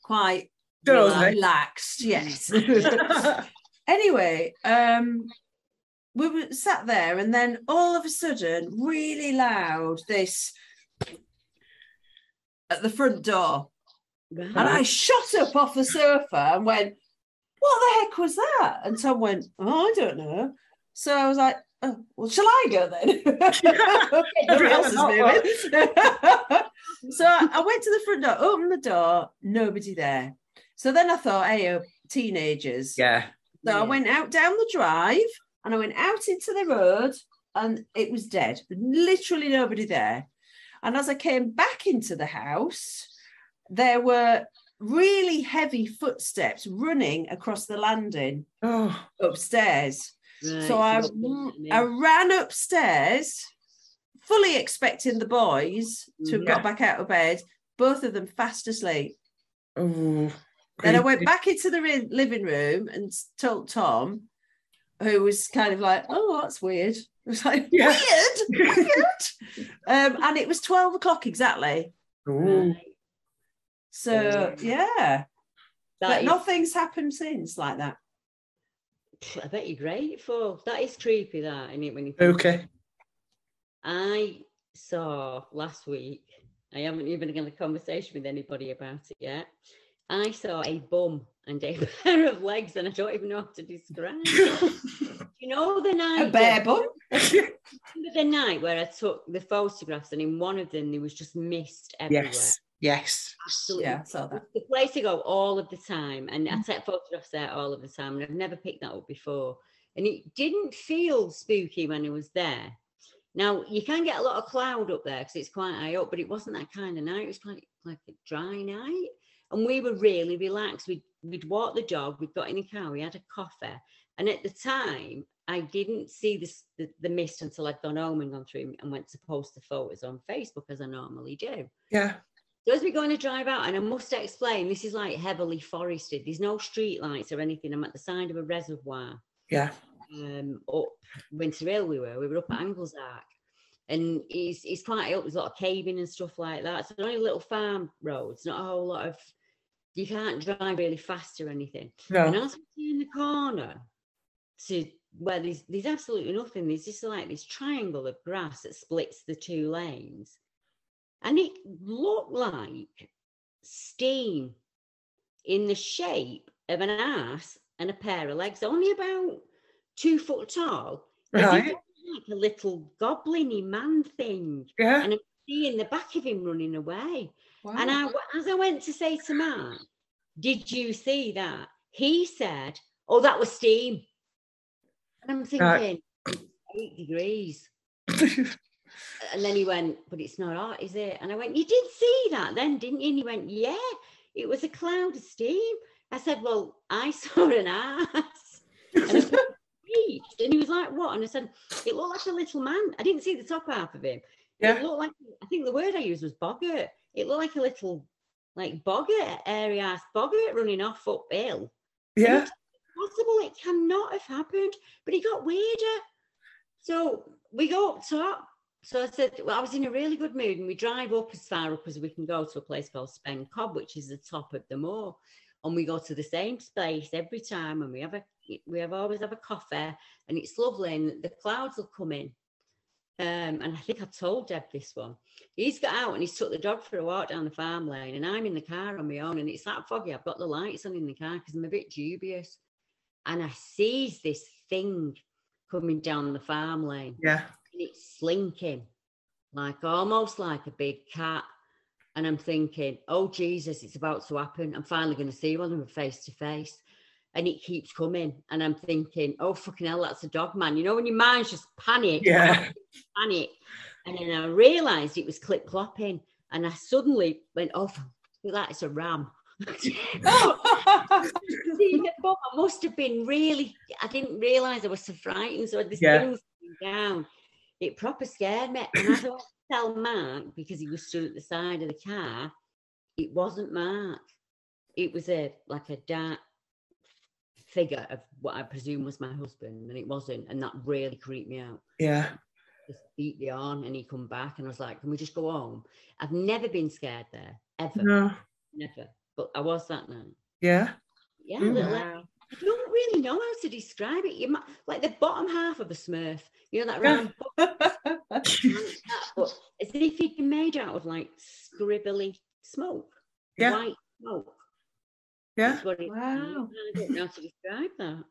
quite Dozy. relaxed, yes. anyway, um, we were sat there, and then all of a sudden, really loud, this at the front door, Right. and I shot up off the sofa and went, "What the heck was that?" And Tom went, "Oh, I don't know." So I was like, "Oh, well, shall I go then?" Nobody else is moving. so I went to the front door, opened the door, nobody there. So then I thought, "Hey, oh, teenagers." yeah. So I went out down the drive and I went out into the road and it was dead. Literally nobody there. And as I came back into the house, there were really heavy footsteps running across the landing Oh. upstairs. Right, so I, I ran upstairs, fully expecting the boys to have got back out of bed, both of them fast asleep. Ooh. Then I went back into the ri- living room and told Tom, who was kind of like, "Oh, that's weird." I was like, Yeah. "Weird, weird," um, and it was twelve o'clock exactly. Ooh. Right. So Yeah. yeah, That but is- nothing's happened since like that. I bet you're grateful. That is creepy, that, isn't it? When you Okay. I saw last week, I haven't even had a conversation with anybody about it yet. I saw a bum and a pair of legs, and I don't even know how to describe it. you know the night A bare bum. remember the night where I took the photographs, and in one of them there was just mist everywhere. yes. Yes. Absolutely. Yeah, I saw that. It's the place to go all of the time, and Mm. I take photographs there all of the time, and I've never picked that up before. And it didn't feel spooky when I was there. Now you can get a lot of cloud up there because it's quite high up, but it wasn't that kind of night. It was quite like a dry night, and we were really relaxed. We'd we'd walked the dog, we'd got in a car, we had a coffee, and at the time I didn't see this the, the mist until I'd gone home and gone through and went to post the photos on Facebook as I normally do. Yeah. So as we're going to drive out, and I must explain, this is like heavily forested. There's no street lights or anything. I'm at the side of a reservoir. Yeah. Um, up Winter Hill, we were. We were up at Anglezarke, and it's it's quite up. There's a lot of caving and stuff like that. So only little farm roads, not a whole lot of. You can't drive really fast or anything. No. And as we turn the corner to where there's there's absolutely nothing. There's just like this triangle of grass that splits the two lanes. And it looked like steam in the shape of an ass and a pair of legs, only about two foot tall. Right. Like a little goblin man thing. Yeah. And I'm seeing the back of him running away. Wow. And I, as I went to say to Mark, did you see that? He said, oh, that was steam. And I'm thinking, Right. Eight degrees. And then he went, but it's not art, is it? And I went, you did see that then, didn't you? And he went, yeah, it was a cloud of steam. I said, Well, I saw an ass. And, I said, "Reached." and he was like, What? And I said, It looked like a little man. I didn't see the top half of him. Yeah. It looked like, I think the word I used was boggart. It looked like a little, like boggart, airy ass boggart running off uphill. Yeah. Possible, it cannot have happened, but it got weirder. So we go up top. So I said, well, I was in a really good mood, and we drive up as far up as we can go to a place called Spen Cob, which is the top of the moor. And we go to the same space every time, and we have a we have always have a coffee, and it's lovely, and the clouds will come in. Um, and I think I told Deb this one. He's got out and he's took the dog for a walk down the farm lane, and I'm in the car on my own, and it's that foggy. I've got the lights on in the car because I'm a bit dubious, and I sees this thing coming down the farm lane, Yeah. It's slinking, like almost like a big cat. And I'm thinking, oh Jesus, it's about to happen. I'm finally going to see one of them face to face. And it keeps coming. And I'm thinking, oh fucking hell, that's a dog man. You know, when your mind's just panic, Yeah. panic. And then I realised it was clip clopping. And I suddenly went, oh, fuck, that's a ram. Oh. But I must have been really, I didn't realise I was so frightened. So this Yeah. down. It proper scared me. And I thought, tell Mark, because he was stood at the side of the car, it wasn't Mark. It was a like a dark figure of what I presume was my husband, and it wasn't. And that really creeped me out. Yeah. Just beat the on and he come back and I was like, Can we just go home? I've never been scared there, ever. No. Never. But I was that night. Yeah. Yeah, Mm. little- I don't really know how to describe it. You might like the bottom half of a smurf, you know, that round but as if he'd been made out of like scribbly smoke. Yeah. White smoke. Yeah. It, Wow. I don't know how to describe that.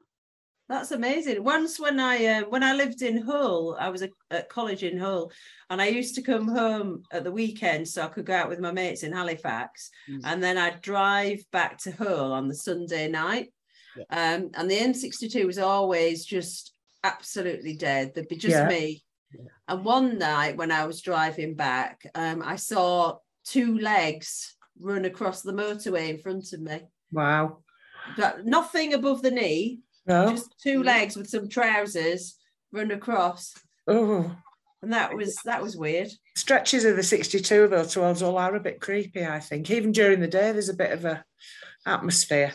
That's amazing. Once when I uh, when I lived in Hull, I was a, at college in Hull, and I used to come home at the weekend so I could go out with my mates in Halifax, Mm. and then I'd drive back to Hull on the Sunday night. Yeah. Um, and the M62 was always just absolutely dead. There'd be just Yeah. me. Yeah. And one night when I was driving back, um, I saw two legs run across the motorway in front of me. Wow. But nothing above the knee, No. just two legs with some trousers run across oh. and that was that was weird Stretches of the 62 though towards Hull are a bit creepy, I think. Even during the day, there's a bit of a atmosphere.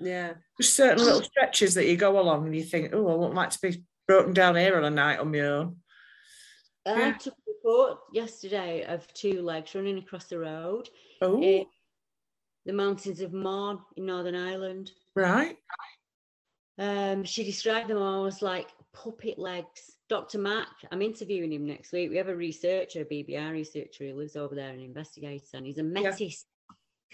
Yeah There's certain little stretches that you go along and you think, oh, I wouldn't like to be broken down here on a night on my own. I Yeah. took a report yesterday of two legs running across the road Oh, in the mountains of Mourne in Northern Ireland. right. Um, she described them all as like puppet legs. Dr. Mack, I'm interviewing him next week. We have a researcher, a BBR researcher who lives over there and investigates, and he's a Metis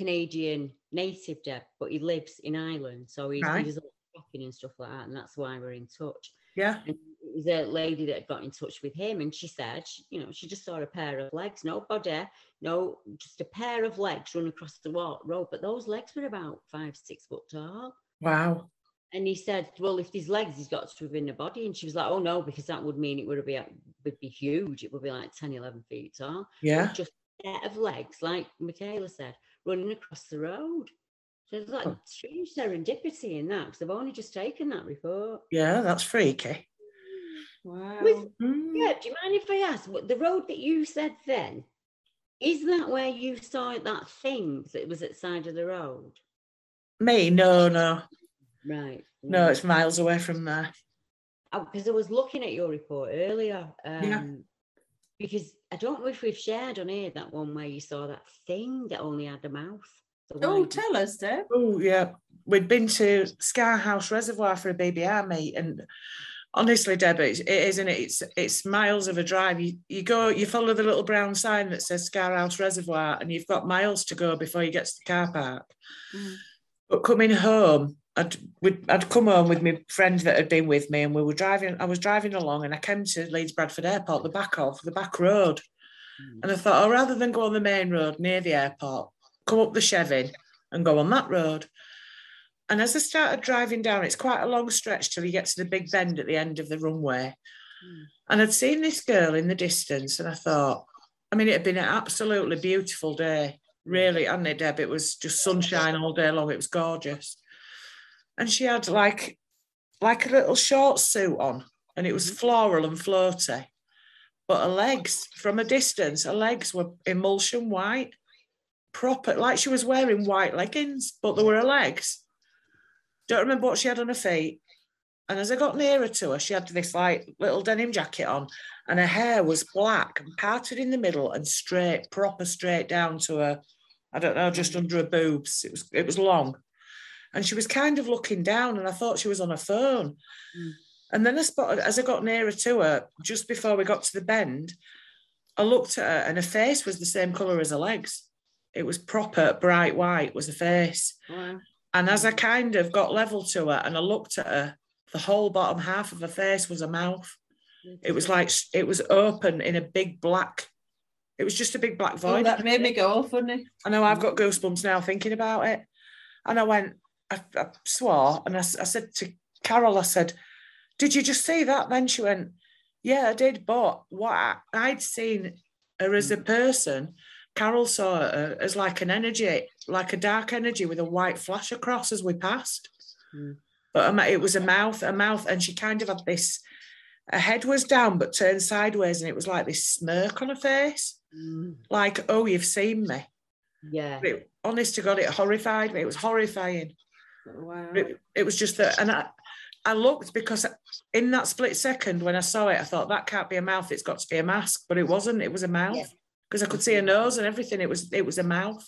Canadian native, Deb, but he lives in Ireland. So he's, Right. he does a lot of shopping and stuff like that, and that's why we're in touch. Yeah. And it was a lady that got in touch with him, and she said, she- you know, she just saw a pair of legs, no body, no, just a pair of legs run across the road, but those legs were about five, six foot tall. Wow. And he said, "Well, if these legs, he's got to within the body." And she was like, "Oh no, because that would mean it would be would be huge. It would be like 10, 11 feet tall. Yeah. Just a set of legs, like Michaela said, running across the road." So it's like Oh. strange serendipity in that because I've only just taken that report. Yeah, that's freaky. wow With- Mm. Yeah, do you mind if I ask what the road that you said then? Is that where you saw that thing that was at the side of the road? Me? No, no. Right. No, it's miles away from there. because I was looking at your report earlier. Um, Yeah. Because I don't know if we've shared on here that one where you saw that thing that only had a mouth. the oh wide- tell us deb Oh, yeah. We'd been to Scar House Reservoir for a BBR meet, and honestly, Debbie, it's, it isn't it? It's it's miles of a drive. You you go, you follow the little brown sign that says Scar House Reservoir, and you've got miles to go before you get to the car park. Mm. But coming home, I'd we'd, I'd come home with my friend that had been with me, and we were driving. I was driving along, and I came to Leeds Bradford Airport, the back of the back road, Mm. and I thought, oh, rather than go on the main road near the airport, come up the Chevin and go on that road. And as I started driving down, it's quite a long stretch till you get to the big bend at the end of the runway. Mm. And I'd seen this girl in the distance, and I thought, I mean, it had been an absolutely beautiful day, really, hadn't it, Deb? It was just sunshine all day long. It was gorgeous. And she had like like a little short suit on, and it was mm-hmm. floral and floaty. But her legs, from a distance, her legs were emulsion white, proper, like she was wearing white leggings, but they were her legs. Don't remember what she had on her feet. And as I got nearer to her, she had this like little denim jacket on, and her hair was black and parted in the middle and straight, proper straight down to her. I don't know, just mm. under her boobs. It was it was long, and she was kind of looking down, and I thought she was on her phone. Mm. And then I spotted as I got nearer to her, just before we got to the bend, I looked at her, and her face was the same color as her legs. It was proper bright white. Was her face. Wow. And as I kind of got level to her and I looked at her, the whole bottom half of her face was a mouth. It was like it was open in a big black. It was just a big black void. Oh, that made me go funny. I know I've got goosebumps now thinking about it. And I went, I, I swore, and I said to Carol, I said, "Did you just see that?" Then she went, "Yeah, I did." But what I, I'd seen her as a person, Carol saw her as like an energy, like a dark energy with a white flash across as we passed. Mm. But it was a mouth, a mouth, and she kind of had this. Her head was down but turned sideways, and it was like this smirk on her face, Mm. like, "Oh, you've seen me." Yeah. It, honest to God, it horrified me. It was horrifying. Wow. It, it was just that, and I, I looked because in that split second when I saw it, I thought that can't be a mouth. It's got to be a mask, but it wasn't. It was a mouth Yeah. because I could see a nose and everything. It was it was a mouth.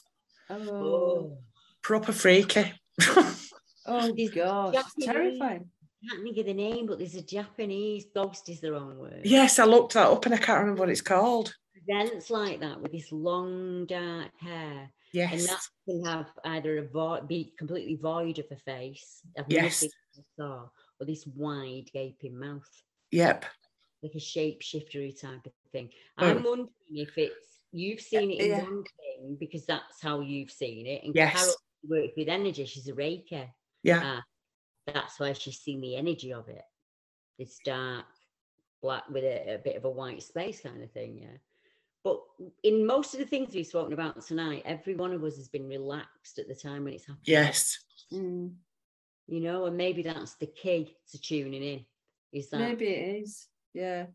Oh. Proper freaky. oh These God, Japanese- terrifying. I can't think of the name, but there's a Japanese ghost is the wrong word. yes, I looked that up and I can't remember what it's called. Presents like that with this long dark hair. And that can have either a void, be completely void of a face, have Yes. saw, or this wide gaping mouth, Yep. like a shapeshiftery type of thing. Oh. I'm wondering if it's you've seen it in Yeah. one thing because that's how you've seen it. And Yes. Carol works with energy, she's a Reiki. Yeah. Ah, that's why she's seen the energy of it. It's dark, black with a, a bit of a white space kind of thing, yeah. But in most of the things we've spoken about tonight, every one of us has been relaxed at the time when it's happening. Yes. Mm, You know, and maybe that's the key to tuning in. Is that maybe it is. Yeah.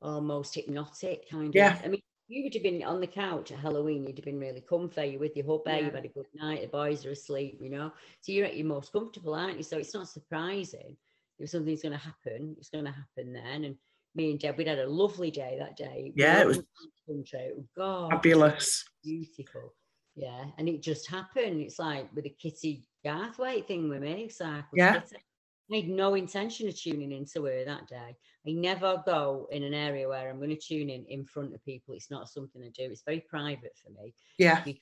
almost hypnotic kind of. Yeah. of? I mean, you would have been on the couch at Halloween, you'd have been really comfy, you're with your hubby, you've had a good night, the boys are asleep, you know. So you're at your most comfortable, aren't you? So it's not surprising if something's going to happen, it's going to happen then. And me and Deb, we'd had a lovely day that day. We Yeah, it was to the country. Oh, God, Fabulous. beautiful. Yeah, and it just happened. It's like with the Kitty Garthwaite thing with me. It's like, Yeah. I had no intention of tuning into her that day. I never go in an area where I'm going to tune in in front of people. It's not something I do. It's very private for me. Yeah. because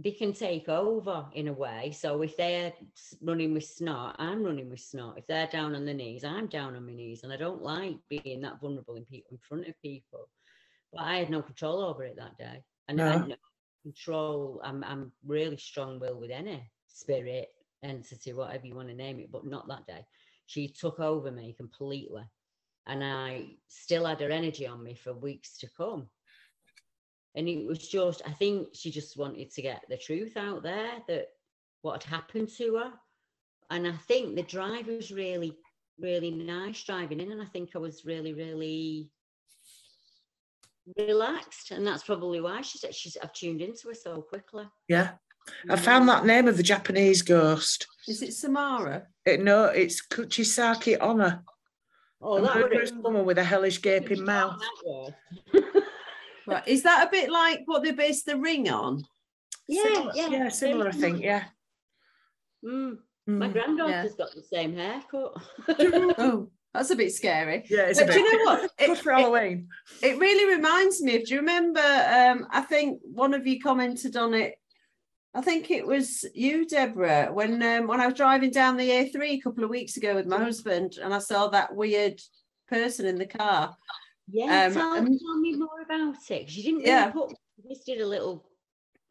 They can take over in a way. So if they're running with snot, I'm running with snot. If they're down on their knees, I'm down on my knees. And I don't like being that vulnerable in people in front of people. But I had no control over it that day. And I had no control. I'm I'm really strong willed with any spirit, entity, whatever you want to name it, but not that day. She took over me completely. And I still had her energy on me for weeks to come. And it was just, I think she just wanted to get the truth out there that what had happened to her. And I think the drive was really, really nice driving in. And I think I was really, really relaxed. And that's probably why she said she's I've tuned into her so quickly. Yeah. I found that name of the Japanese ghost. Is it Samara? It, no, it's Kuchisaki Honor. Oh, a that would murderous woman with a hellish gaping mouth. Right. Is that a bit like what they based the ring on? Yeah, Similar- yeah. yeah, similar. I think. Yeah. Mm, my Mm. granddaughter's got the same haircut. Oh, that's a bit scary. Yeah, it's But a do you know what? good It, for it, Halloween. it really reminds me of. Do you remember? Um, I think one of you commented on it. I think it was you, Deborah, when um, when I was driving down the A3 a couple of weeks ago with my husband, and I saw that weird person in the car. Yeah, Um, tell, tell me more about it. She didn't really Yeah. put, she just did a little,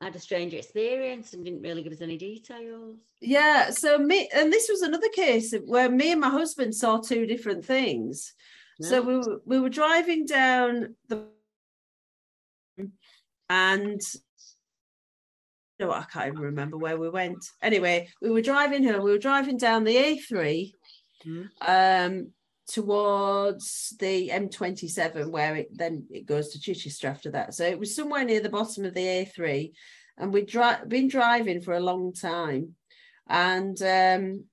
had a strange experience and didn't really give us any details. Yeah, so me and this was another case where me and my husband saw two different things. So we were, we were driving down the and no, I can't even remember where we went. Anyway, we were driving home. We were driving down the A3 Mhm. um, towards the M27, where it then it goes to Chichester after that. So it was somewhere near the bottom of the A3, and we'd dri- been driving for a long time, and um,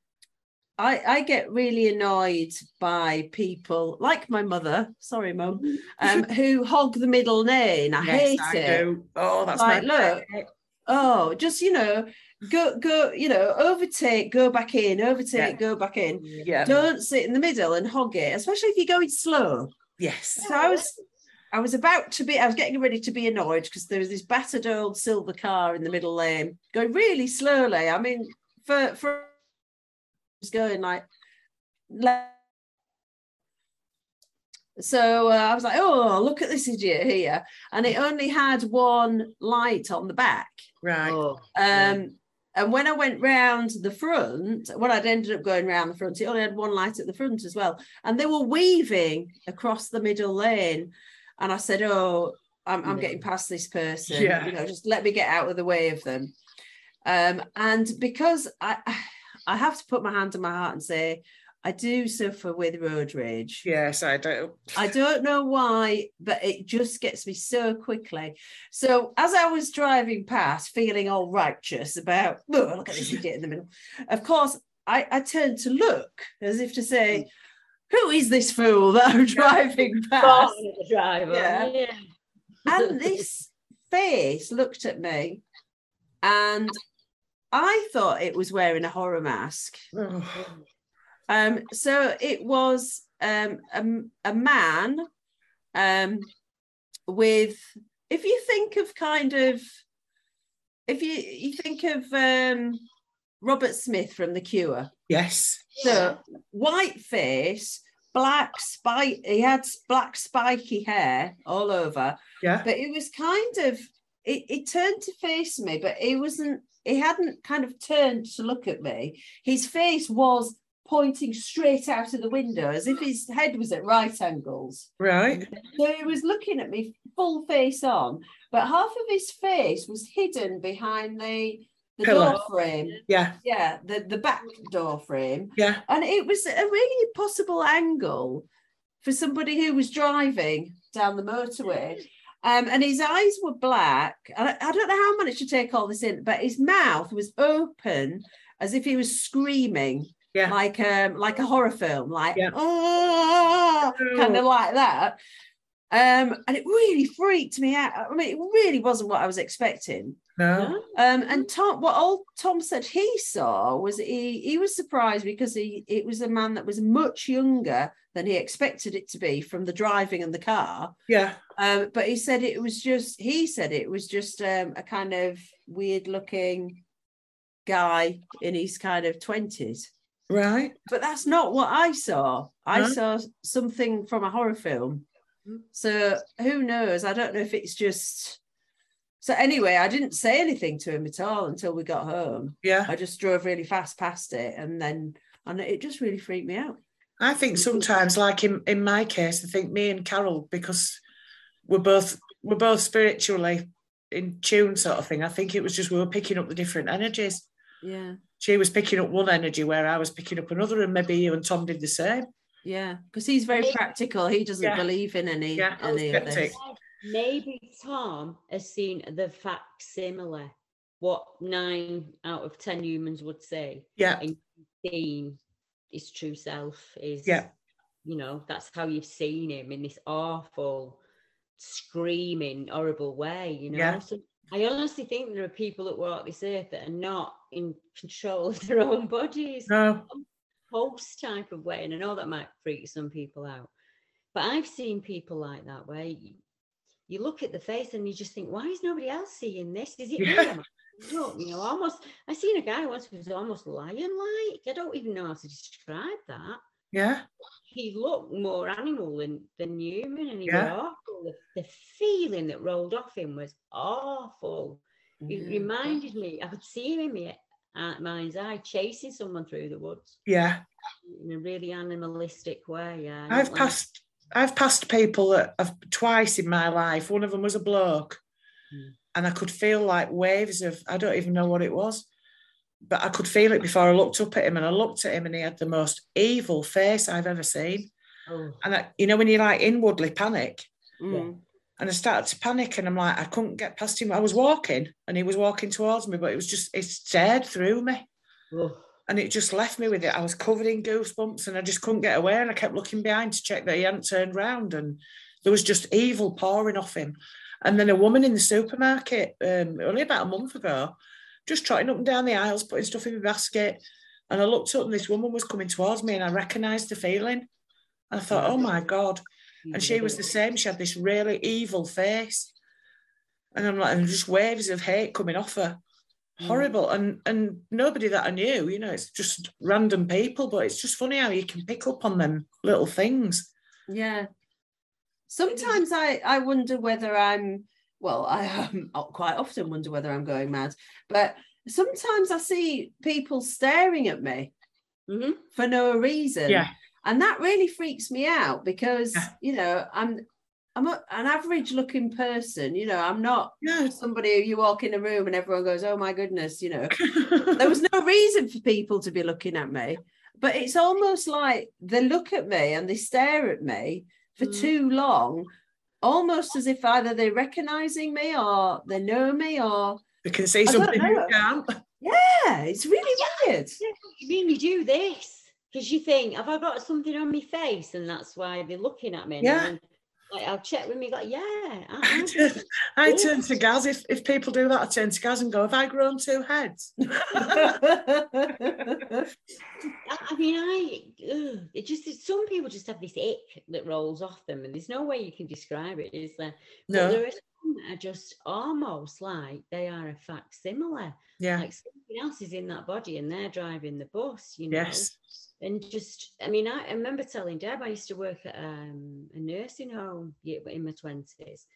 I, I get really annoyed by people like my mother, sorry, mum, um, who hog the middle lane. I Yes, hate I it do. Oh, that's Like, my look, oh just you know go go you know overtake go back in overtake Yeah. go back in Yeah. don't sit in the middle and hog it especially if you're going slow Yes. so i was i was about to be i was getting ready to be annoyed because there was this battered old silver car in the middle lane going really slowly i mean for for was going like le- so uh, I was like, oh, look at this idiot here. And it only had one light on the back. Right. Oh, Um, and when I went round the front, well, I'd ended up going round the front. It only had one light at the front as well, and they were weaving across the middle lane. And I said, "Oh, I'm, I'm getting past this person. Yeah. You know, just let me get out of the way of them." Um, and because I, I have to put my hand on my heart and say, I do suffer with road rage. Yes, I do. I don't know why, but it just gets me so quickly. So as I was driving past, feeling all righteous about, oh, look at this idiot in the middle. Of course, I, I turned to look as if to say, mm. who is this fool that I'm driving past? Barking at the driver. Yeah. Yeah. And this face looked at me, and I thought it was wearing a horror mask. Oh. Um, so it was um, a, a man um, with, if you think of kind of, if you you think of um, Robert Smith from The Cure, yes. so white face, black spike, he had black spiky hair all over, Yeah. but it was kind of, it, it turned to face me, but it wasn't, he hadn't kind of turned to look at me. His face was pointing straight out of the window as if his head was at right angles. Right. So he was looking at me full face on, but half of his face was hidden behind the, the Pillar. door frame. Yeah. Yeah, the, the back door frame. Yeah. And it was a really possible angle for somebody who was driving down the motorway. Um, and his eyes were black. And I, I don't know how I managed to take all this in, but his mouth was open as if he was screaming. Yeah. Like um like a horror film, like Yeah. oh, kind of like that. Um, and it really freaked me out. I mean, it really wasn't what I was expecting. No. Um, and Tom, what old Tom said he saw was he he was surprised because he it was a man that was much younger than he expected it to be from the driving and the car. Yeah. Um, but he said it was just he said it was just um, a kind of weird looking guy in his kind of twenties. Right. But that's not what I saw. I saw something from a horror film. Mm-hmm. So who knows? I don't know if it's just. So anyway, I didn't say anything to him at all until we got home. Yeah. I just drove really fast past it, and then and it just really freaked me out. I think sometimes, like in, in my case, I think me and Carol, because we're both we're both spiritually in tune, sort of thing. I think it was just we were picking up the different energies. Yeah, She was picking up one energy where I was picking up another, and maybe you and Tom did the same. yeah, because he's very practical. He doesn't Yeah. believe in any Yeah, any of this. Maybe Tom has seen the facsimile, what nine out of ten humans would say, Yeah. and seen his true self is, Yeah. you know, that's how you've seen him in this awful, screaming, horrible way, you know. Yeah. So I honestly think there are people that walk this earth that are not in control of their own bodies No. post type of way. And I know that might freak some people out. But I've seen people like that where you, you look at the face and you just think, why is nobody else seeing this? Is it? Yeah. You know, almost I seen a guy once who was almost lion-like. I don't even know how to describe that. Yeah. He looked more animal than, than human and he Yeah. was awful. The, the feeling that rolled off him was awful. It Yeah. reminded me, I could see him in my uh, mind's eye chasing someone through the woods Yeah. in a really animalistic way. Yeah, I've like- passed I've passed people that have twice in my life. One of them was a bloke. Mm. and I could feel like waves of I don't even know what it was, but I could feel it before I looked up at him, and I looked at him, and he had the most evil face I've ever seen. Oh, And I, you know when you like inwardly panic, Mm. And I started to panic, and I'm like I couldn't get past him. I was walking, and he was walking towards me, but it was just it stared through me, oh. and it just left me with it. I was covered in goosebumps, and I just couldn't get away, and I kept looking behind to check that he hadn't turned round, and there was just evil pouring off him. And then a woman in the supermarket, um, only about a month ago, just trotting up and down the aisles, putting stuff in my basket. And I looked up and this woman was coming towards me and I recognised the feeling. And I thought, oh my God. And she was the same. She had this really evil face. And I'm like, and just waves of hate coming off her. Horrible. And and nobody that I knew, you know, it's just random people, but it's just funny how you can pick up on them little things. Yeah. Sometimes I, I wonder whether I'm, well, I um, quite often wonder whether I'm going mad, but sometimes I see people staring at me Mhm. for no reason. Yeah. And that really freaks me out because, Yeah. you know, I'm I'm a, an average looking person, you know, I'm not Yeah. somebody who you walk in a room and everyone goes, oh my goodness, you know, there was no reason for people to be looking at me but it's almost like they look at me and they stare at me for Mm. too long almost as if either they're recognizing me or they know me or they can say I something you can't. yeah it's really weird You mean you do this because you think, have I got something on my face, and that's why they're looking at me? Yeah. then, like, I'll check with me. Like, yeah, I, I turn, I turn to Gaz. If, if people do that, I turn to Gaz and go, Have I grown two heads? I mean, I ugh, it just some people just have this ick that rolls off them, and there's no way you can describe it, is there? But No. there are some that are just almost like they are a facsimile, Yeah. like else is in that body, and they're driving the bus, you know. Yes. And just, I mean, I, I remember telling Deb I used to work at um, a nursing home in my twenties,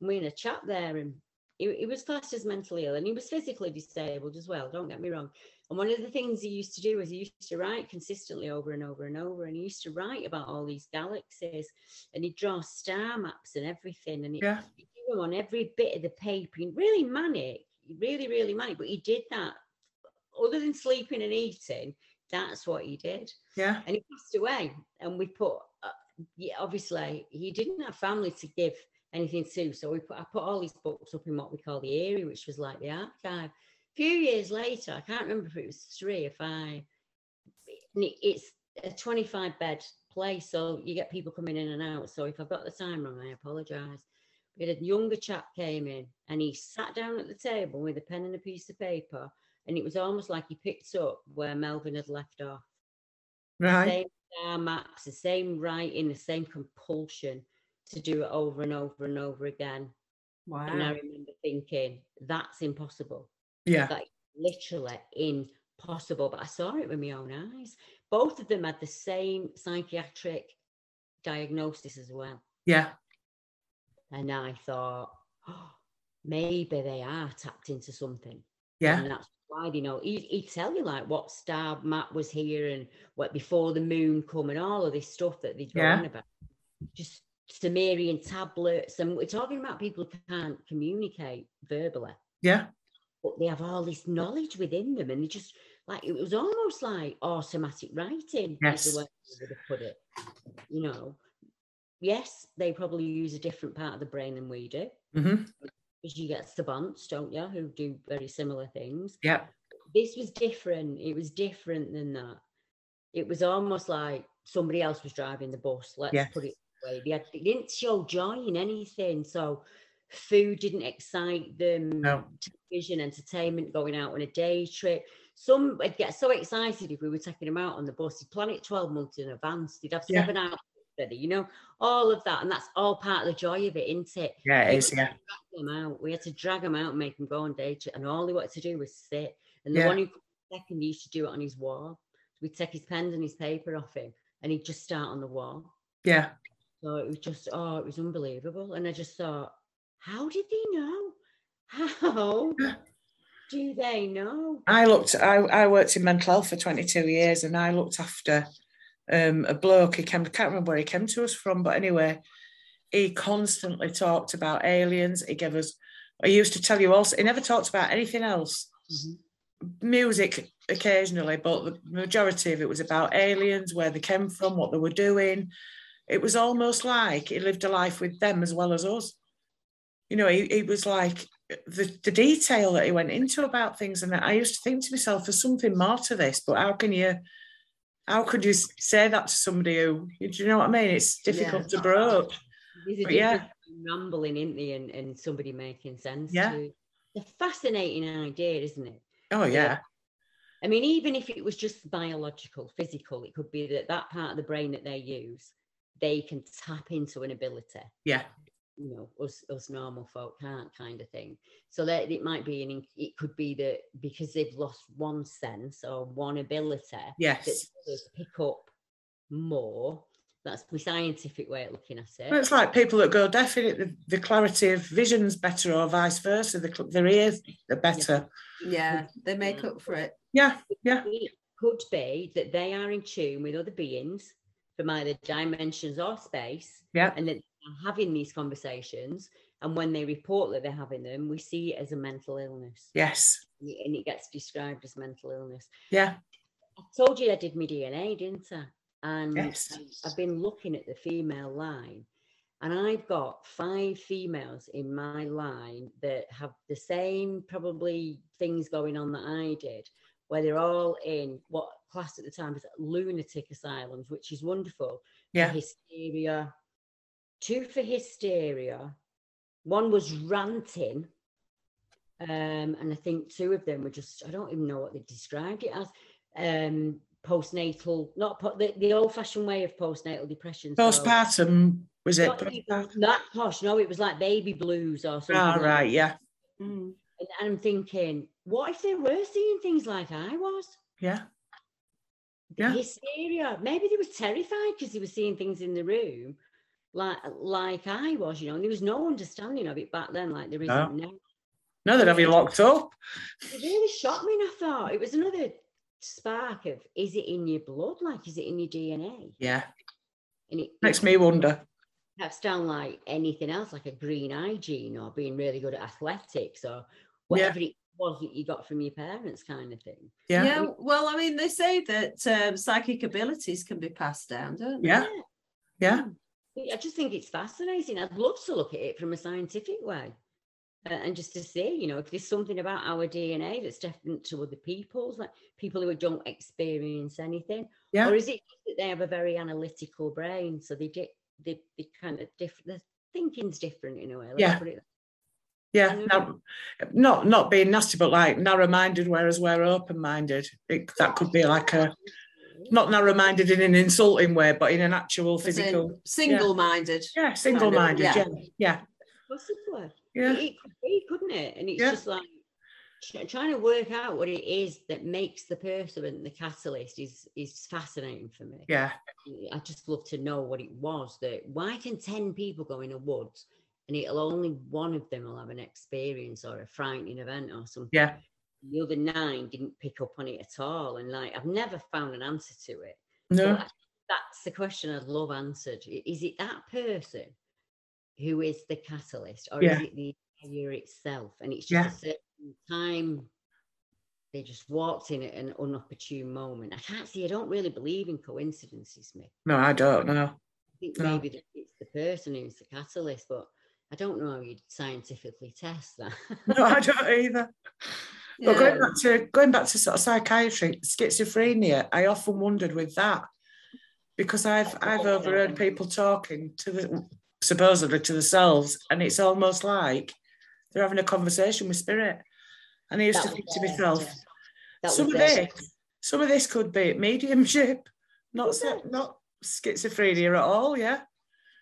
and we had a chap there, and he, he was classed as mentally ill, and he was physically disabled as well. Don't get me wrong. And one of the things he used to do was he used to write consistently over and over and over. And he used to write about all these galaxies and he'd draw star maps and everything. And he, Yeah. he'd do them on every bit of the paper. And really manic, really, really manic. But he did that other than sleeping and eating. That's what he did. Yeah. And he passed away. And we put, uh, yeah, obviously, he didn't have family to give anything to. So we put, I put all his books up in what we call the area, which was like the archive A few years later, I can't remember if it was three or five. It's a 25 bed place, so you get people coming in and out. So if I've got the time wrong, I apologise. We had a younger chap came in and he sat down at the table with a pen and a piece of paper, and it was almost like he picked up where Melvin had left off. Right. Same star the same writing, the same compulsion to do it over and over and over again. Wow. And I remember thinking, that's impossible Yeah. that is literally impossible. But I saw it with my own eyes. Both of them had the same psychiatric diagnosis as well. Yeah. And I thought, oh, maybe they are tapped into something. Yeah. And that's why you know. He'd, he'd tell you like what star Matt was here and what before the moon come and all of this stuff that they'd go Yeah. about. Just Sumerian tablets. And we're talking about people who can't communicate verbally Yeah. but they have all this knowledge within them and they just like it was almost like automatic writing is Yes. the way would have put it you know yes they probably use a different part of the brain than we do hmm because you get savants don't you who do very similar things Yeah. this was different it was different than that it was almost like somebody else was driving the bus let's Yes. put it that way they, had, they didn't show joy in anything so food didn't excite them No. television, entertainment, going out on a day trip. Some would get so excited if we were taking them out on the bus. They'd plan it 12 months in advance. They'd have Yeah. seven hours ready, you know, all of that. And that's all part of the joy of it, isn't it? Yeah. It We is. had to Yeah. drag them out. We had to drag them out and make him go on day trip. And all he wanted to do was sit. And the Yeah. one who second used to do it on his wall. We'd take his pens and his paper off him and he'd just start on the wall. Yeah. So it was just, oh, it was unbelievable. And I just thought, how did they know? How do they know? I looked. I, I worked in mental health for 22 years, and I looked after um, a bloke. He came. I can't remember where he came to us from, but anyway, he constantly talked about aliens. He gave us I used to tell you also, he never talked about anything else. Mhm. Music occasionally, but the majority of it was about aliens, where they came from, what they were doing. It was almost like he lived a life with them as well as us. You know, he, he was like the, the detail that he went into about things. And I used to think to myself, there's something more to this, but how can you, how could you say that to somebody who, do you know what I mean? It's difficult to broach. But yeah. rambling, isn't there, and, and somebody making sense Yeah. to It's a fascinating idea, isn't it? Oh, yeah. I mean, even if it was just biological, physical, it could be that that part of the brain that they use, they can tap into an ability. Yeah. You know, us us normal folk can't, kind of thing. So that it might be an. It could be that because they've lost one sense or one ability, that Yes. others pick up more. That's my scientific way of looking at it. Well, It's like people that go deaf in it, the, the clarity of vision's better or vice versa. The, cl- their ears are better. Yeah, they make up for it. Yeah. Yeah. It could be that they are in tune with other beings from either dimensions or space, Yeah. and that they're having these conversations. And when they report that they're having them, we see it as a mental illness, Yes. and it gets described as mental illness. Yeah. I told you I did my DNA, didn't I? And Yes. I've been looking at the female line, and I've got five females in my line that have the same probably things going on that I did, where they're all in what class at the time as lunatic asylums, which is wonderful. Yeah. hysteria, two for hysteria, one was ranting. Um, and I think two of them were just, I don't even know what they described it as. Um, postnatal, not po- the, the old fashioned way of postnatal depression. so- Postpartum, was it? not even Postpartum? that posh, no, it was like baby blues or something. Ah, like right. Yeah. Mm. And I'm thinking, what if they were seeing things like I was? Yeah. The Yeah. hysteria. Maybe they were terrified because they were seeing things in the room like like I was, you know, and there was no understanding of it back then, like there is No. now. No, they'd have you locked up. It really shocked me, and I thought it was another spark of is it in your blood? Like, is it in your DNA? Yeah. And it, Makes me wonder. perhaps down like anything else, like a green eye gene or being really good at athletics or Yeah. whatever it was that you got from your parents, kind of thing. Yeah. Yeah. well, I mean, they say that um, psychic abilities can be passed down, don't they? Yeah. Yeah. I just think it's fascinating. I'd love to look at it from a scientific way. uh, and just to see, you know, if there's something about our DNA that's different to other people's, like people who don't experience anything, Yeah. or is it just that they have a very analytical brain, so they di- they, they kind of different, their thinking's different in a way. Yeah. it- Yeah, not not being nasty, but like narrow-minded, whereas we're open-minded. It, that could be like a not narrow-minded in an insulting way, but in an actual physical. single-minded. Yeah, single-minded. yeah. Yeah, yeah, Possibly. yeah. It, it could be, couldn't it? And it's Yeah. just like trying to work out what it is that makes the person the catalyst is is fascinating for me. yeah. I just love to know what it was that why can 10 people go in a woods and it'll only one of them will have an experience or a frightening event or something. Yeah. The other nine didn't pick up on it at all. And like I've never found an answer to it. No, But that's the question I'd love answered. Is it that person who is the catalyst, or Yeah. is it the area itself? And it's just Yeah. a certain time they just walked in at an unopportune moment. I can't see. I don't really believe in coincidences, Mick. no, I don't know. I think No. maybe it's the person who's the catalyst, but I don't know how you'd scientifically test that. No, I don't either. But going back to going back to sort of psychiatry, schizophrenia, I often wondered with that because I've I've overheard people talking to the supposedly to themselves, and it's almost like they're having a conversation with spirit. And I used That to think to myself, yeah. Some of this, some of this could be mediumship, not se- not schizophrenia at all. Yeah,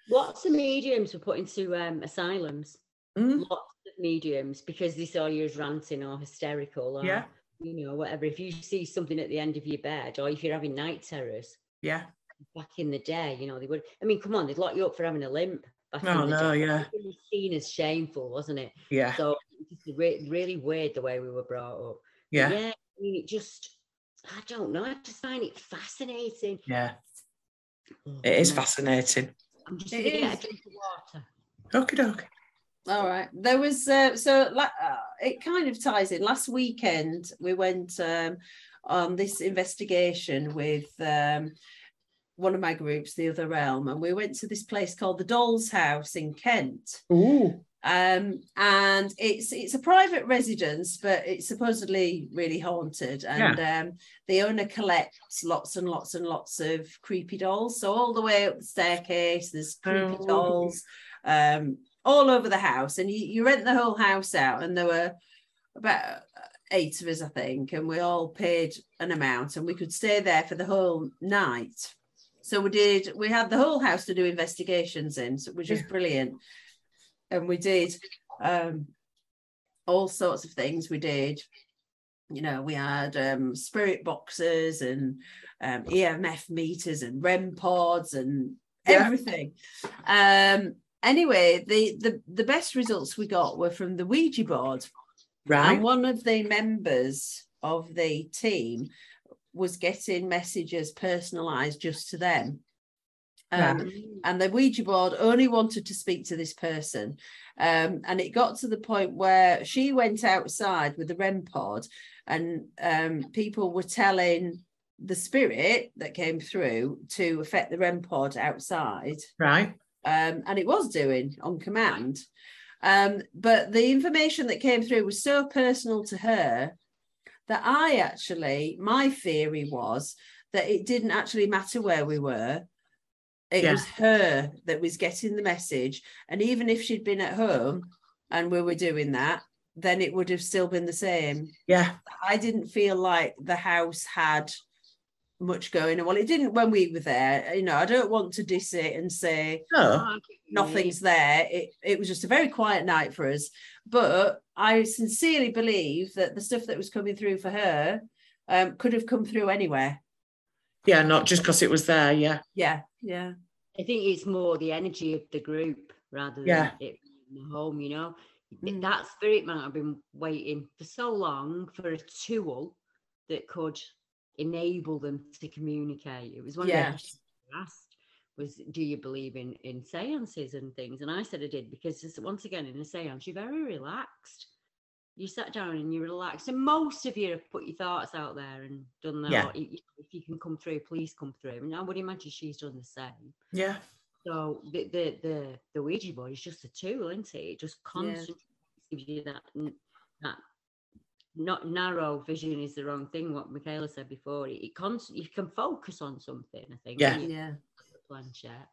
Lots of mediums were put into um, asylums. Mm, Lots mediums because they saw you as ranting or hysterical or Yeah. you know whatever. If you see something at the end of your bed or if you're having night terrors, yeah, back in the day, you know they would. I mean, come on, they'd lock you up for having a limp. Back Oh, in the no, day. yeah. It was seen as shameful, wasn't it? yeah, So it's re- really weird the way we were brought up. yeah, yeah, I mean, it just, I don't know. I just find it fascinating. yeah. Oh, It is man. fascinating. I'm just It going to get a drink of water. Okie dokie. All right. There was uh, so uh, it kind of ties in. Last weekend we went um, on this investigation with um, one of my groups, the Other Realm, and we went to this place called the Doll's House in Kent. Ooh. Um, and it's it's a private residence, but it's supposedly really haunted. And um, the owner collects lots and lots and lots of creepy dolls. So all the way up the staircase, there's creepy Oh. dolls um, all over the house. And you, you rent the whole house out, and there were about eight of us, I think, and we all paid an amount, and we could stay there for the whole night. So we did. We had the whole house to do investigations in, which it was brilliant. And we did um, all sorts of things. We did, you know, we had um, spirit boxes and um, EMF meters and REM pods and Yeah. everything. Um, anyway, the, the the best results we got were from the Ouija board. Right. And one of the members of the team was getting messages personalized just to them. Um, Right. and the Ouija board only wanted to speak to this person. Um, and it got to the point where she went outside with the REM pod, and um, people were telling the spirit that came through to affect the REM pod outside Right. Um, and it was doing on command. Um, but the information that came through was so personal to her that I actually, my theory was that it didn't actually matter where we were. It Yeah. was her that was getting the message. And even if she'd been at home and we were doing that, then it would have still been the same. Yeah. I didn't feel like the house had much going on. Well, it didn't when we were there. You know, I don't want to diss it and say No. I get what you mean. nothing's there. It it was just a very quiet night for us. But I sincerely believe that the stuff that was coming through for her um, could have come through anywhere. Yeah. Not just because it was there. Yeah. Yeah, yeah, I think it's more the energy of the group rather than Yeah. it being the home, you know. Mm. That spirit might have been waiting for so long for a tool that could enable them to communicate. It was one of the Yes. questions I asked was, do you believe in, in seances and things? And I said I did because once again, in a seance, you're very relaxed. You sat down and you're relaxed, and most of you have put your thoughts out there and done that. Yeah. or, "Y- y- If you can come through, please come through. And I would imagine she's done the same. Yeah. So the the the, the Ouija board is just a tool, isn't it? It just constantly gives you that that not narrow vision is the wrong thing. What Michaela said before, it, it const- you can focus on something. I think. Yeah. when yeah. put the planchette.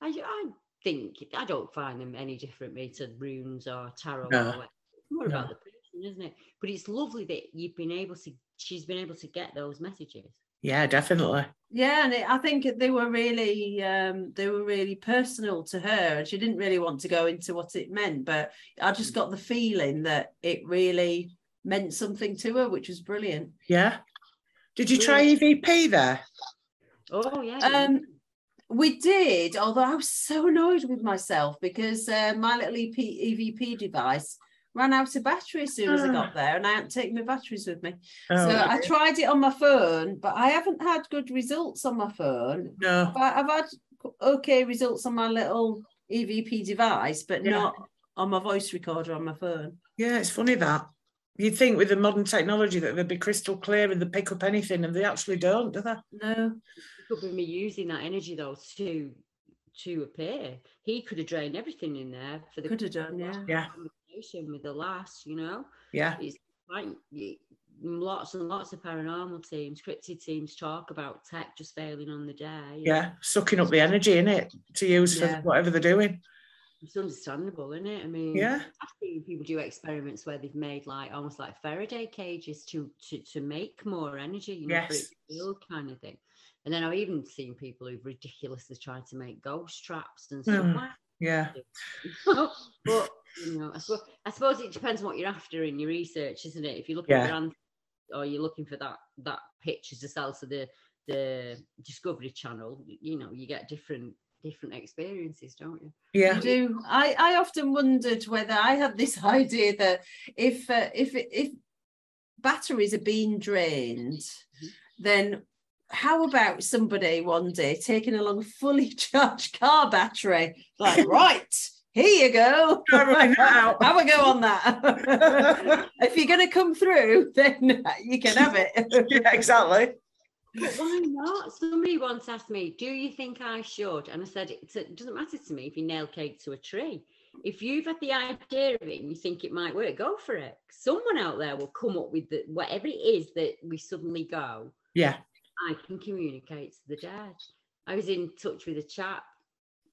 I I think I don't find them any different me to runes or tarot. No. Or whatever. It's more about the person, isn't it? But it's lovely that you've been able to. She's been able to get those messages. Yeah. Definitely. Yeah, and it, I think they were really um, they were really personal to her, and she didn't really want to go into what it meant, but I just got the feeling that it really meant something to her, which was brilliant. Yeah. Did you try EVP there? Oh yeah. Um, we did, although I was so annoyed with myself because uh, my little EP, EVP device ran out of battery as soon as I got there, and I hadn't taken my batteries with me. Oh, so I tried it on my phone, but I haven't had good results on my phone. no. But I've had okay results on my little EVP device, but Yeah. not on my voice recorder on my phone. Yeah. It's funny that. You'd think with the modern technology that they'd be crystal clear and they'd pick up anything, and they actually don't, do they? No. could be me using that energy though to to appear. He could have drained everything in there for the Could have done, yeah. Yeah. conversation with the last, you know. Yeah. It's like lots and lots of paranormal teams, scripted teams talk about tech just failing on the day. Yeah. Sucking up the energy in it to use Yeah. for whatever they're doing. It's understandable, isn't it? I mean, Yeah. I've seen people do experiments where they've made like almost like Faraday cages to to to make more energy, you know, Yes. kind of thing. And then I've even seen people who've ridiculously tried to make ghost traps and stuff Mm. Yeah. but you know, I suppose, I suppose it depends on what you're after in your research, isn't it? If you're looking Yeah. for an- or you're looking for that that pictures to sell to the the Discovery Channel, you know, you get different different experiences, don't you? Yeah. I do. I, I often wondered whether I had this idea that if uh, if if batteries are being drained, then how about somebody one day taking along a fully charged car battery? Like, right, Here you go. Try that. Have a go on that. if you're going to come through, then you can have it. yeah, exactly. But why not? Somebody once asked me, "Do you think I should?" And I said, "It doesn't matter to me if you nail cake to a tree. If you've had the idea of it and you think it might work, go for it. Someone out there will come up with the, whatever it is that we suddenly go. Yeah. I can communicate to the dead. I was in touch with a chap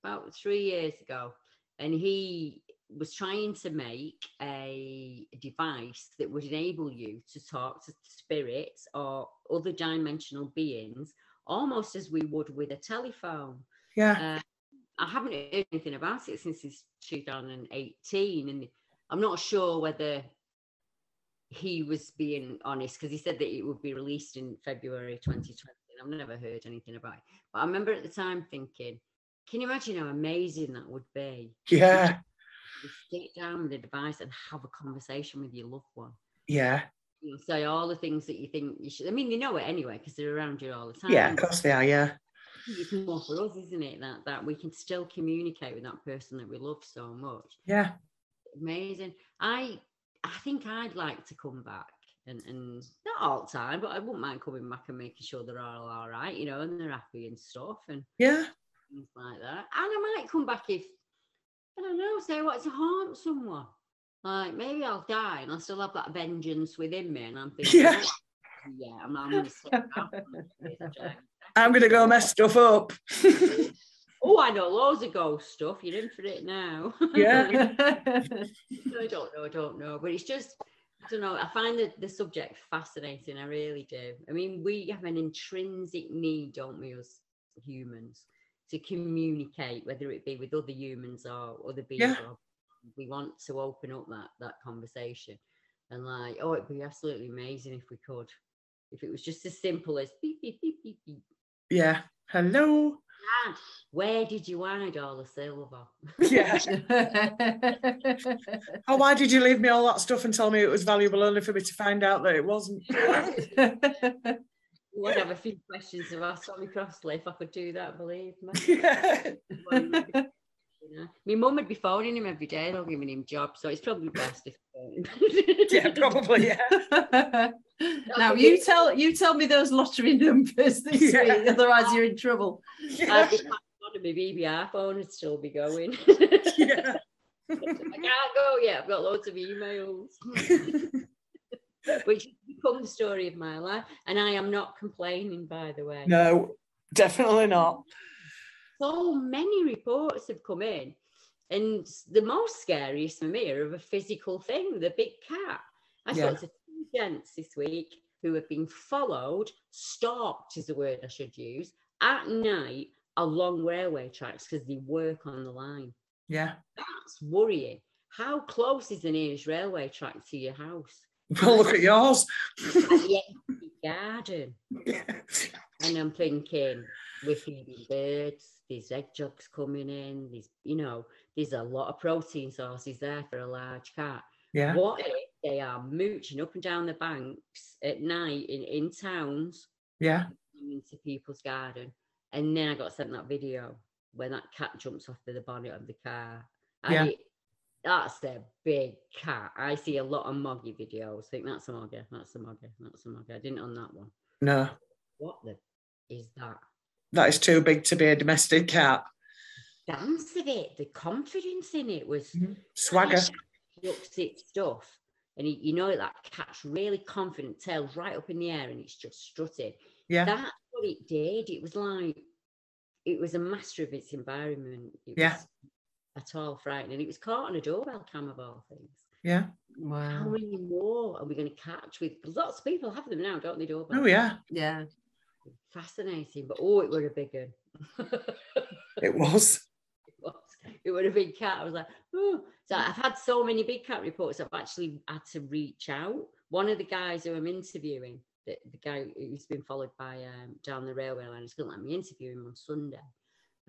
about three years ago, and he was trying to make a device that would enable you to talk to spirits or other dimensional beings almost as we would with a telephone. Yeah. Uh, I haven't heard anything about it since it's 2018, and I'm not sure whether he was being honest because he said that it would be released in February 2020. and I've never heard anything about it, but I remember at the time thinking, can you imagine how amazing that would be? Yeah. Sit down with a device and have a conversation with your loved one. Yeah. You say all the things that you think you should. I mean, you know it anyway because they're around you all the time. Yeah, of course they are. Yeah. It's more for us, isn't it? That that we can still communicate with that person that we love so much. Yeah. Amazing. I I think I'd like to come back and and not all the time, but I wouldn't mind coming back and making sure they're all all right, you know, and they're happy and stuff and Yeah. things like that. And I might come back if I don't know, say what to haunt someone. Like maybe I'll die and I'll still have that vengeance within me, and I'm thinking, Yeah. "Oh, yeah, I'm, I'm gonna sit down. I'm going to go mess stuff up. Oh, I know loads of ghost stuff. You're in for it now. Yeah. I don't know, I don't know. But it's just, I don't know. I find the, the subject fascinating. I really do. I mean, we have an intrinsic need, don't we, as humans, to communicate, whether it be with other humans or other beings. Yeah. Or we want to open up that that conversation. And like, oh, it'd be absolutely amazing if we could. If it was just as simple as beep, beep, beep, beep, beep. Yeah. Hello. Where did you hide all the silver? Yeah. Oh, why did you leave me all that stuff and tell me it was valuable only for me to find out that it wasn't? would have a few questions to ask Tommy Crossley if I could do that, believe me. yeah. You know. My mum would be phoning him every day, though, giving him jobs, so it's probably best if yeah, probably. Yeah. now you tell you tell me those lottery numbers this Yeah. week, otherwise you're in trouble. Yeah. I'd be passing on to my BBR phone would still be going. yeah. I can't go yet. I've got loads of emails. Which has become the story of my life. And I am not complaining, by the way. No, definitely not. so many reports have come in, and the most scariest for me are of a physical thing, the big cat. I Yeah. spoke to two gents this week who have been followed, stalked is the word I should use, at night along railway tracks because they work on the line. Yeah. That's worrying. How close is the nearest railway track to your house? Well, look at yours. At the end of the garden. Yeah. And I'm thinking, we're feeding birds, there's egg jugs coming in, there's, you know, there's a lot of protein sources there for a large cat. Yeah. What if they are mooching up and down the banks at night in, in towns Yeah. into people's garden? And then I got sent that video where that cat jumps off of the bonnet of the car. And Yeah. it- that's a big cat. I see a lot of moggy videos. think that's a moggy, that's a moggy, that's a moggy. I didn't on that one. No, What the is that? that is too big to be a domestic cat. dance of it, the confidence in it was mm-hmm. Swagger. looks stuff. And he, you know that cat's really confident, tail right up in the air, and it's just strutting. Yeah. That's what it did. It was like it was a master of its environment. It Yeah. was at all frightening. It was caught on a doorbell cam of all things. Yeah. Wow. How many more are we going to catch with? Lots of people have them now, don't they? Doorbell. Oh, yeah. Yeah. Fascinating, but oh, it were a big one. It was. it was. It was a big cat. I was like, oh. So I've had so many big cat reports. I've actually had to reach out. One of the guys who I'm interviewing, the, the guy who's been followed by um, down the railway line, he's going to let me interview him on Sunday,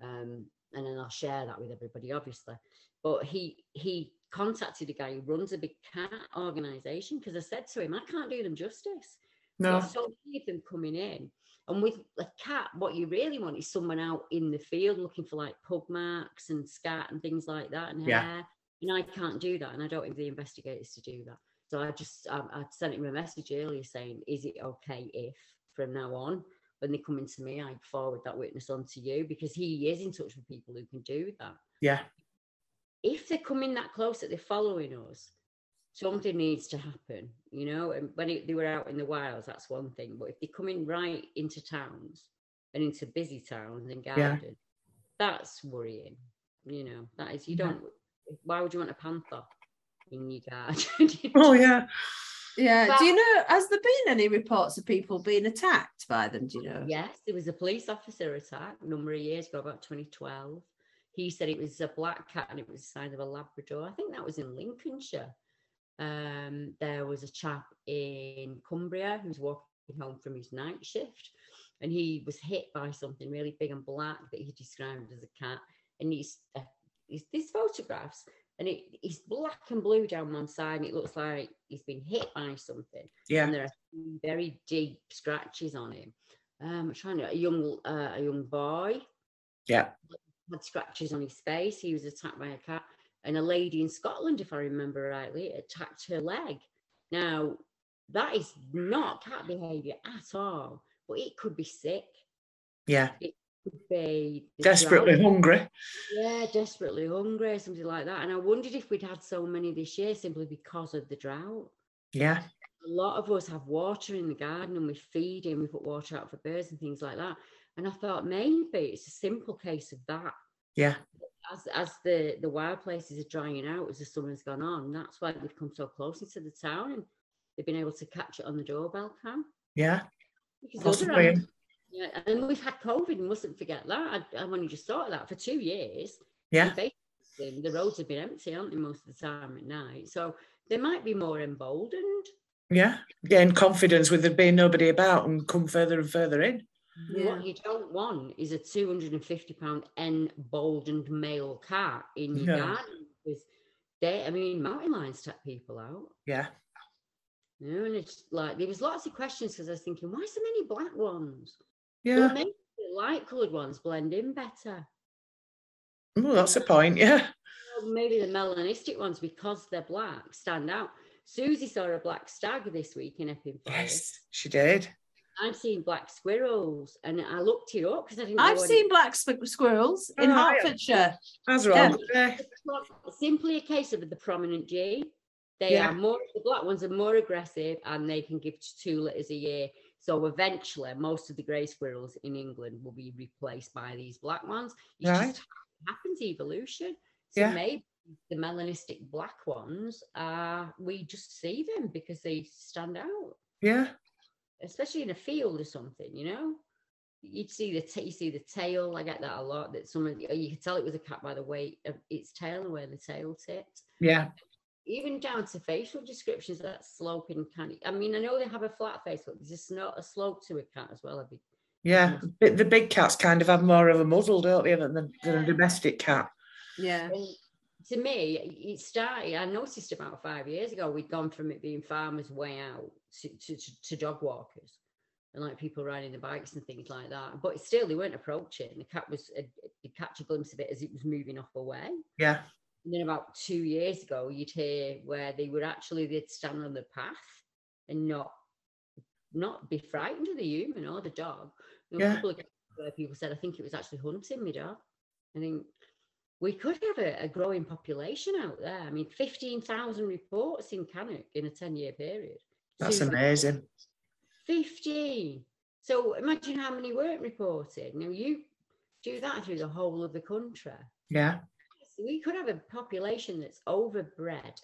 um, and then I'll share that with everybody, obviously. But he he contacted a guy who runs a big cat organisation because I said to him, I can't do them justice. No. So many of them coming in. And with a cat, what you really want is someone out in the field looking for like pug marks and scat and things like that and Yeah. hair. And I can't do that. And I don't have the investigators to do that. So I just, I, I sent him a message earlier saying, is it okay if from now on, when they come into me, I forward that witness on to you because he is in touch with people who can do that. Yeah. If they're coming that close that they're following us, something needs to happen, you know. And when it, they were out in the wilds, that's one thing. But if they're coming right into towns and into busy towns and Yeah. gardens, that's worrying. You know, that is you Yeah. don't. Why would you want a panther in your garden? Oh yeah. Yeah. But- do you know, has there been any reports of people being attacked by them? Do you know? Yes, there was a police officer attack a number of years ago, about 2012. He said it was a black cat and it was the size of a Labrador. I think that was in Lincolnshire. Um, there was a chap in Cumbria who was walking home from his night shift and he was hit by something really big and black that he described as a cat. And he's, uh, he's these photographs and it, he's black and blue down one side and it looks like he's been hit by something Yeah. and there are very deep scratches on him. Um, I'm trying to a young uh, a young boy Yeah. had scratches on his face. He was attacked by a cat, and a lady in Scotland, if I remember rightly, attacked her leg. Now that is not cat behaviour at all, but it could be sick. Yeah. It be Desperately drought. hungry. Yeah, desperately hungry, something like that. And I wondered if we'd had so many this year simply because of the drought. Yeah. a lot of us have water in the garden and we feed him, we put water out for birds and things like that. And I thought maybe it's a simple case of that. Yeah. As as the, the wild places are drying out as the summer's gone on, that's why they've come so close into the town and they've been able to catch it on the doorbell cam. Yeah. Because other Possibly. animals- yeah, and we've had COVID, and mustn't forget that. I, I've only just thought of that for two years. Yeah. the roads have been empty, aren't they, most of the time at night? So they might be more emboldened. Yeah. Gain confidence with there being nobody about and come further and further in. Yeah. What you don't want is a 250 pound emboldened male cat in your No. garden because they, I mean, mountain lions take people out. Yeah. You know, and it's like there was lots of questions because I was thinking, why so many black ones? Yeah. Well, maybe the light coloured ones blend in better. Well, that's a point. Yeah. Or maybe the melanistic ones, because they're black, stand out. Susie saw a black stag this week in Epping Forest. Yes, she did. I've seen black squirrels, and I looked it up because I didn't. I've know any- seen black sp- squirrels in Oh, yeah. Hertfordshire. That's Yeah. wrong. Yeah. Simply a case of the prominent G. They Yeah. are more the black ones are more aggressive and they can give two litters a year. So eventually, most of the grey squirrels in England will be replaced by these black ones. It Right. just happens evolution. So Yeah. maybe the melanistic black ones are we just see them because they stand out, Yeah. especially in a field or something, you know. You'd see the ta- you see the tail. I get that a lot. That someone you could tell it was a cat by the weight uh, of its tail and where the tail tipped Yeah. Even down to facial descriptions, that sloping kind of. I mean, I know they have a flat face, but there's just not a slope to a cat as well. I'd be, Yeah. But the big cats kind of have more of a muzzle, don't they, than, the- than a domestic cat? Yeah. and to me, it started. I noticed about five years ago, we'd gone from it being farmers way out to, to, to, to dog walkers and like people riding the bikes and things like that. But still, they weren't approaching. The cat was, uh, you catch a glimpse of it as it was moving off away. Yeah. And then about two years ago, you'd hear where they would actually they'd stand on the path and not not be frightened of the human or the dog. There Yeah. where people said, I think it was actually hunting me dog. I think we could have a, a growing population out there. I mean, 15,000 reports in Cannock in a 10 year period. That's Two- amazing. 15. So imagine how many weren't reported. Now you do that through the whole of the country. Yeah. We could have a population that's overbred.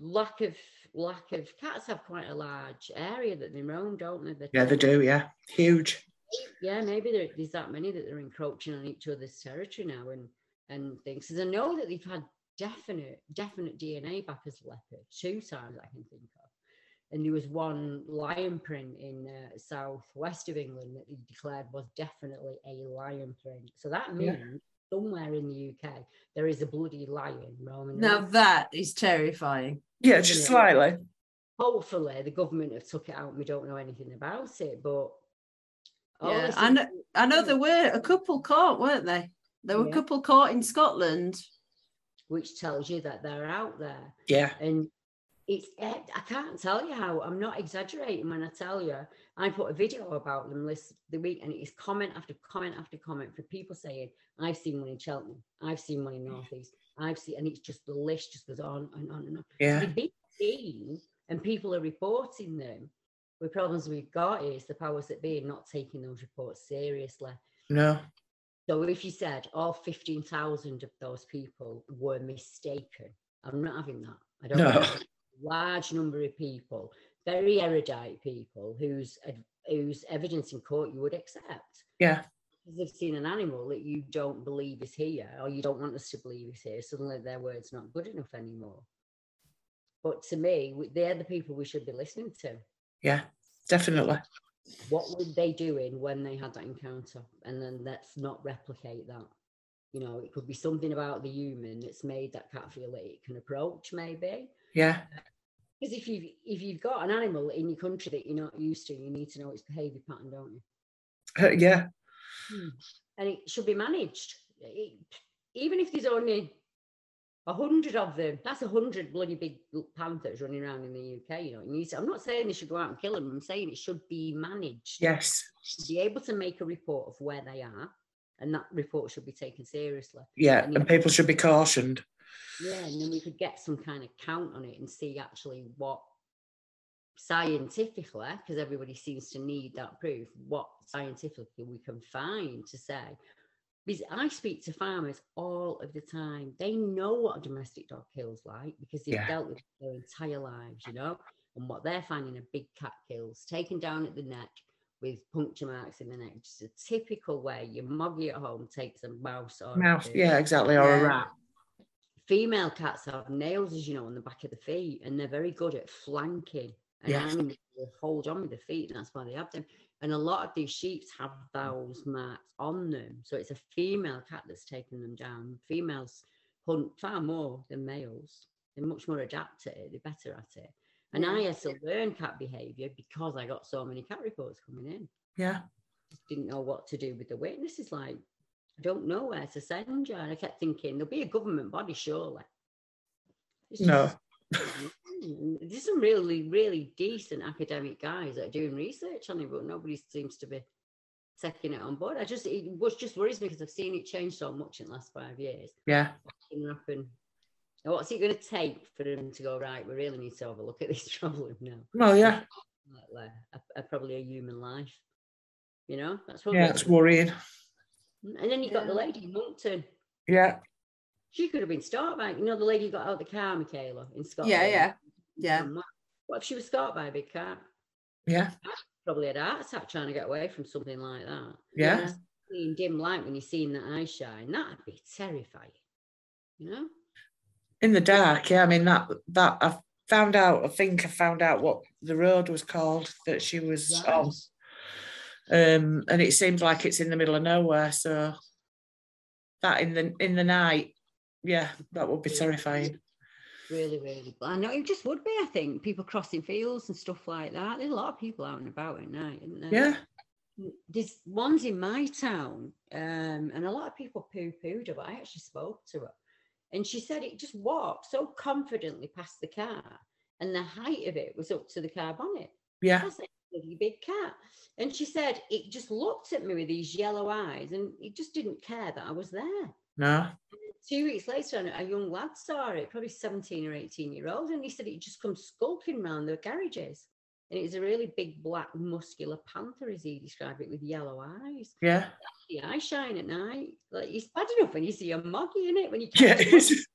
Lack of lack of cats have quite a large area that they roam, don't they? Yeah, they do. Yeah. Huge. yeah, maybe there, there's that many that they're encroaching on each other's territory now and and things. Because I know that they've had definite definite DNA back as leopard two times I can think of. And there was one lion print in uh, southwest of England that they declared was definitely a lion print. So that Yeah. Means somewhere in the UK there is a bloody lion roaming. Now around. that is terrifying. Yeah, just Yeah. slightly. hopefully the government have took it out and we don't know anything about it. But Yeah, this I know, I know there were a couple caught, weren't they? There were a couple caught in Scotland. which tells you that they're out there. Yeah. And it's eh, I can't tell you how I'm not exaggerating when I tell you I put a video about them list the week and it is comment after comment after comment for people saying I've seen one in Cheltenham, I've seen one in Northeast, I've seen and it's just the list just goes on and on and on. Yeah. Seen and people are reporting them. The problems we've got is the powers that be are not taking those reports seriously. No. So if you said all 15,000 of those people were mistaken, I'm not having that. I don't No. Large number of people, very erudite people whose whose evidence in court you would accept. Yeah. Because they've seen an animal that you don't believe is here or you don't want us to believe is here, suddenly their word's not good enough anymore. But to me, they're the people we should be listening to Yeah. Definitely. what were they doing when they had that encounter and then let's not replicate that you know it could be something about the human that's made that cat feel that it can approach maybe Yeah. because if you've if you've got an animal in your country that you're not used to you need to know its behavior pattern don't you Uh, yeah. and it should be managed It- even if there's only a hundred of them that's a hundred bloody big panthers running around in the uk you know it needs i'm not saying they should go out and kill them i'm saying it should be managed Yes. be able to make a report of where they are, and that report should be taken seriously. Yeah. And And people should be cautioned. Yeah, and then we could get some kind of count on it and see actually what scientifically, because everybody seems to need that proof, what scientifically we can find to say. Because I speak to farmers all of the time. They know what a domestic dog kills like because they've Yeah. dealt with it their entire lives, you know, and what they're finding a big cat kills, taken down at the neck with puncture marks in the neck. Just a typical way your moggy at home takes a mouse or Mouse. Yeah, exactly. Or a rat. Female cats have nails, as you know, on the back of the feet, and they're very good at flanking. And Yes. hold on with the feet, and that's why they have them. And a lot of these sheeps have those marks on them. So it's a female cat that's taken them down. Females hunt far more than males. They're much more adept at it, they're better at it. And I had to learn cat behavior because I got so many cat reports coming in. Yeah. Just didn't know what to do with the witnesses. Like, I don't know where to send you. And I kept thinking, there'll be a government body, surely. It's No. just- There's some really, really decent academic guys that are doing research on it, but nobody seems to be taking it on board. I just, it was just worries me because I've seen it change so much in the last five years. Yeah. Happen. What's it going to take for them to go, right, we really need to have a look at this problem now? Well, yeah. Like, like, a, a- probably a human life. You know, that's what. Yeah. It's worrying. And then you've got the lady in Moncton. Yeah. She could have been stalked by, you know, the lady who got out of the car, Michaela, in Scotland. Yeah, yeah, yeah. What what if she was stalked by a big cat? Yeah. Probably had a heart attack trying to get away from something like that. Yeah. In dim light, when you're seeing the eye shine, that'd be terrifying. You know? In the dark. Yeah. I mean, that, that, I've found out, I think I found out what the road was called that she was Right. on. Um, and it seems like it's in the middle of nowhere. So that in the, in the night, yeah, that would be terrifying. Really, really. I know it just would be, I think. People crossing fields and stuff like that. There's a lot of people out and about at night, isn't there? Yeah. there's ones in my town, um, and a lot of people poo pooed her, but I actually spoke to her. And she said it just walked so confidently past the car, and the height of it was up to the car bonnet. Yeah. That's bloody big cat. And she said it just looked at me with these yellow eyes, and it just didn't care that I was there. No. Two weeks later, a young lad saw it, probably 17 or 18 year old, and he said it just comes skulking round the garages. And it was a really big, black, muscular panther, as he described it, with yellow eyes. Yeah. The eye shine at night. Like it's bad enough when you see a moggy in it, when you Yeah. can't it is.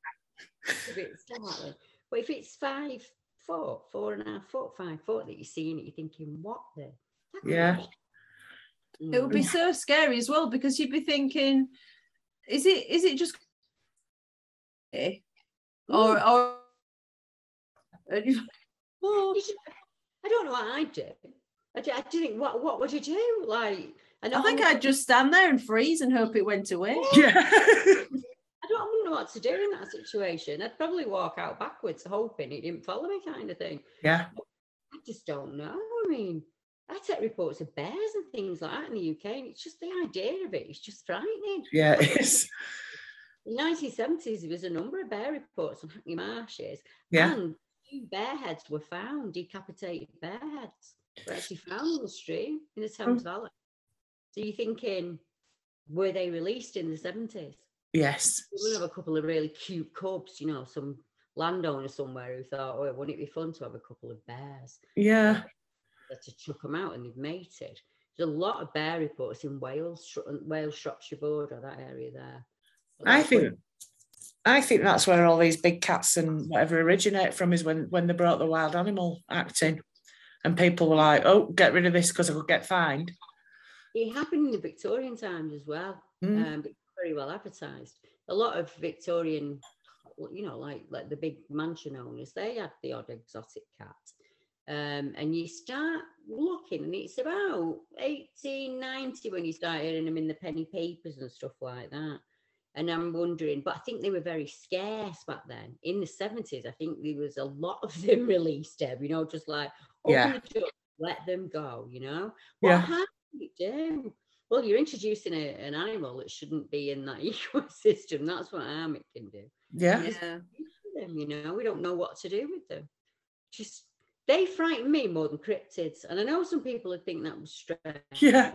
a bit startling. But if it's five foot, four and a half foot, five foot that you're seeing it, you're thinking, what the? Yeah. It would be so scary as well because you'd be thinking, is it is it just Eh? or or oh, I don't know what I'd do. I, do- I do think, what, what would you do? Like, I, know I think I'd just stand there and freeze and hope it went away. Yeah. I don't, I wouldn't know what to do in that situation. I'd probably walk out backwards, hoping he didn't follow me, kind of thing. yeah. I just don't know. I mean, I take reports of bears and things like that in the UK, and it's just the idea of it. It's just frightening. Yeah, it is. In the 1970s, there was a number of bear reports on Hackney Marshes, Yeah. and two bear heads were found, decapitated bear heads were actually found in the stream in the Thames oh. Valley. So you're thinking, were they released in the 70s? Yes. We have a couple of really cute cubs, you know, some landowner somewhere who thought, oh, wouldn't it be fun to have a couple of bears? Yeah. To chuck them out and they've mated. There's a lot of bear reports in Wales, Wales, Shropshire border, that area there. I where- think I think that's where all these big cats and whatever originate from is when when they brought the wild animal act in. And people were like, oh, get rid of this because I could get fined. it happened in the Victorian times as well. Mm. Um, very well advertised. A lot of Victorian, you know, like like the big mansion owners, they had the odd exotic cat. Um, and you start looking, and it's about 1890 when you start hearing them in the penny papers and stuff like that. And I'm wondering, but I think they were very scarce back then. In the 70s, I think there was a lot of them released, Deb, you know, just like, open Yeah. the door, let them go, you know? What Yeah. harm can it do? Well, you're introducing a, an animal that shouldn't be in that ecosystem. That's what harm it can do. Yeah. Yeah. Them, you know, we don't know what to do with them. Just they frighten me more than cryptids. And I know some people would think that was strange. Yeah.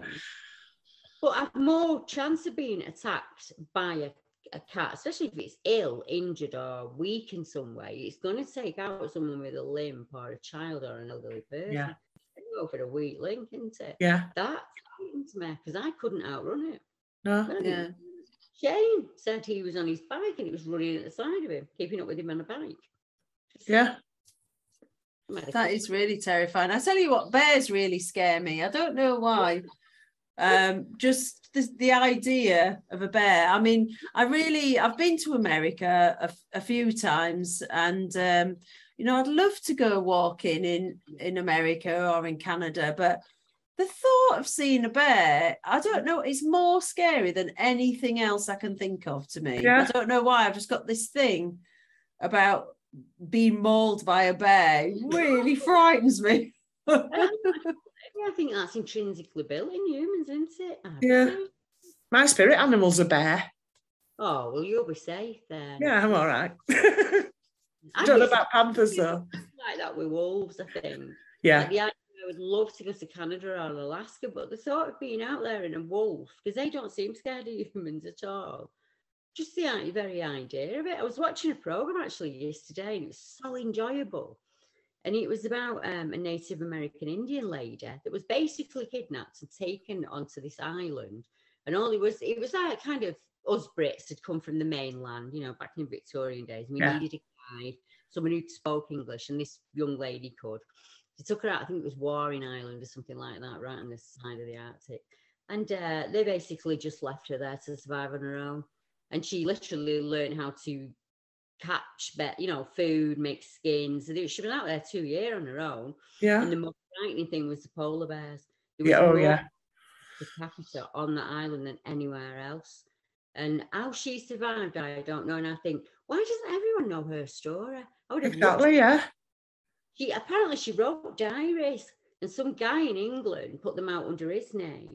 But I've more chance of being attacked by a, a cat, especially if it's ill, injured, or weak in some way. It's going to take out someone with a limp or a child or an elderly person. Yeah. It's Go for a weak link, isn't it? Yeah. That frightens me because I couldn't outrun it. No. Yeah. Shane said he was on his bike and it was running at the side of him, keeping up with him on a bike. Yeah. That is really terrifying. I tell you what, bears really scare me. I don't know why. Um, just the, the idea of a bear. I mean, I really, I've been to America a few times, and um, you know, I'd love to go walking in in America or in Canada, but the thought of seeing a bear, I don't know, it's more scary than anything else I can think of to me. Yeah. I don't know why. I've just got this thing about being mauled by a bear. It really frightens me. I think that's intrinsically built in humans, isn't it? Yeah. My spirit animal's a bear. Oh, well, you'll be safe then. Yeah, I'm all right. I don't know about panthers though. like that with wolves, I think. Yeah. Like the idea, I would love to go to Canada or Alaska, but the thought of being out there in a wolf, because they don't seem scared of humans at all. Just the very idea of it. I was watching a program actually yesterday and it was so enjoyable. And it was about um, a Native American Indian lady that was basically kidnapped and taken onto this island. And all it was, it was like kind of us Brits had come from the mainland, you know, back in Victorian days. And we Yeah. needed a guide, someone who spoke English, and this young lady could. They took her out, I think it was Warring Island or something like that, right on the side of the Arctic. And uh, they basically just left her there to survive on her own. And she literally learned how to catch, bet, you know, food, make skins. So She'd been out there two years on her own. Yeah. And the most frightening thing was the polar bears. Was Yeah. Oh yeah. per capita on that island than anywhere else. And how she survived, I don't know. And I think, why doesn't everyone know her story? I would have Exactly. Yeah. She apparently she wrote diaries, and some guy in England put them out under his name.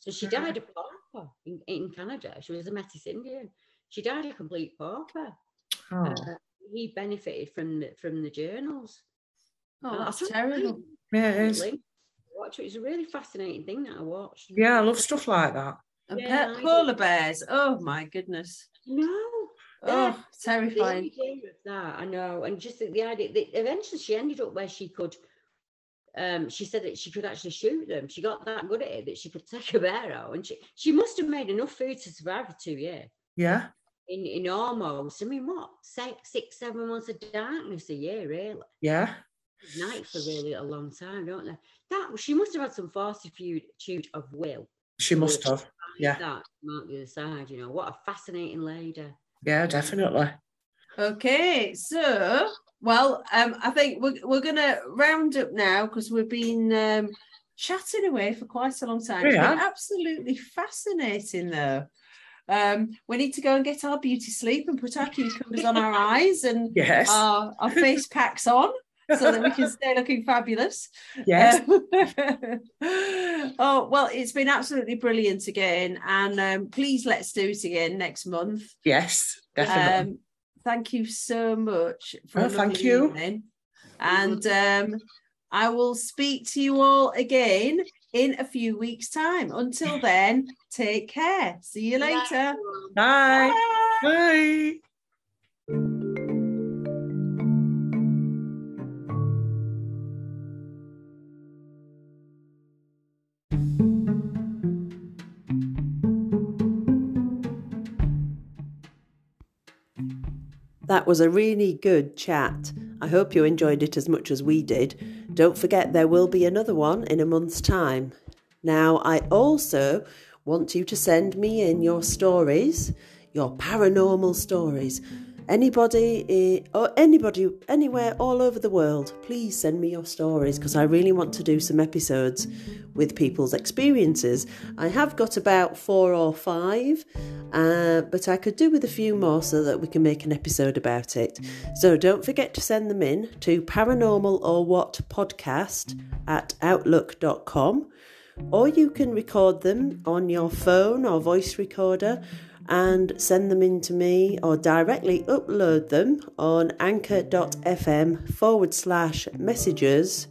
So she Yeah. died a pauper in, in Canada. She was a Metis Indian. She died a complete pauper. Oh. Uh, he benefited from the from the journals. Oh, And I that's terrible. Yeah, it is. link Watch it. It's a really fascinating thing that I watched. Yeah, I love stuff like that. And Yeah, pe- polar bears. Oh my goodness. No. Oh, terrifying. that, I know, and just the, idea that eventually she ended up where she could. Um, she said that she could actually shoot them. She got that good at it that she could take a bear out, and she she must have made enough food to survive for two years. Yeah. In in almost, I mean, what six, six, seven months of darkness a year, really. Yeah. Night for really a long time, don't they? That she must have had some fortitude of will. She must have. Yeah. that out the other side. You know what a fascinating lady. Yeah, definitely. Okay, so well, um, I think we're we're gonna round up now because we've been um, chatting away for quite a long time. Been absolutely fascinating, though. Um, we need to go and get our beauty sleep and put our cucumbers on our eyes and Yes. our, our face packs on. So that we can stay looking fabulous. Yes. Um, oh, well, it's been absolutely brilliant again. And um, please let's do it again next month. yes, definitely. Um, thank you so much for Oh, a thank you. evening. And um, I will speak to you all again in a few weeks' time. Until then, take care. See you later. Bye. Bye. Bye. That was a really good chat. I hope you enjoyed it as much as we did. Don't forget there will be another one in a month's time. Now, I also want you to send me in your stories, your paranormal stories. Anybody or anybody anywhere all over the world, please send me your stories because I really want to do some episodes with people's experiences. I have got about four or five, uh, but I could do with a few more so that we can make an episode about it. So don't forget to send them in to paranormal or what podcast at outlook.com or you can record them on your phone or voice recorder and send them in to me or directly upload them on anchor.fm forward slash messages.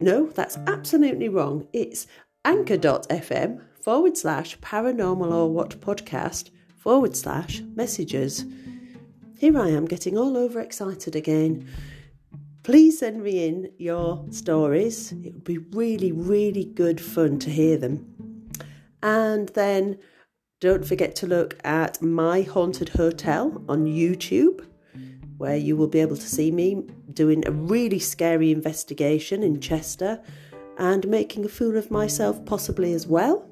No, that's absolutely wrong. It's anchor.fm forward slash paranormal or what podcast forward slash messages. Here I am getting all over excited again. Please send me in your stories. It would be really, really good fun to hear them. And then don't forget to look at My Haunted Hotel on YouTube, where you will be able to see me doing a really scary investigation in Chester and making a fool of myself, possibly as well.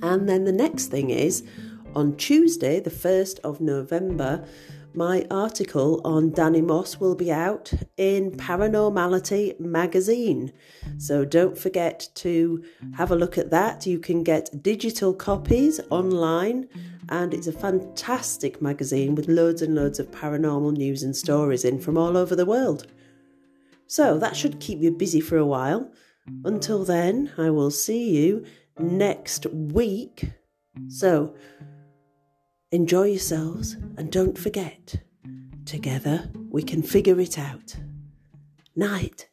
And then the next thing is on Tuesday, the 1st of November, my article on Danny Moss will be out in Paranormality magazine. So don't forget to have a look at that. You can get digital copies online, and it's a fantastic magazine with loads and loads of paranormal news and stories in from all over the world. So that should keep you busy for a while. Until then, I will see you next week. So, enjoy yourselves and don't forget, together we can figure it out. Night.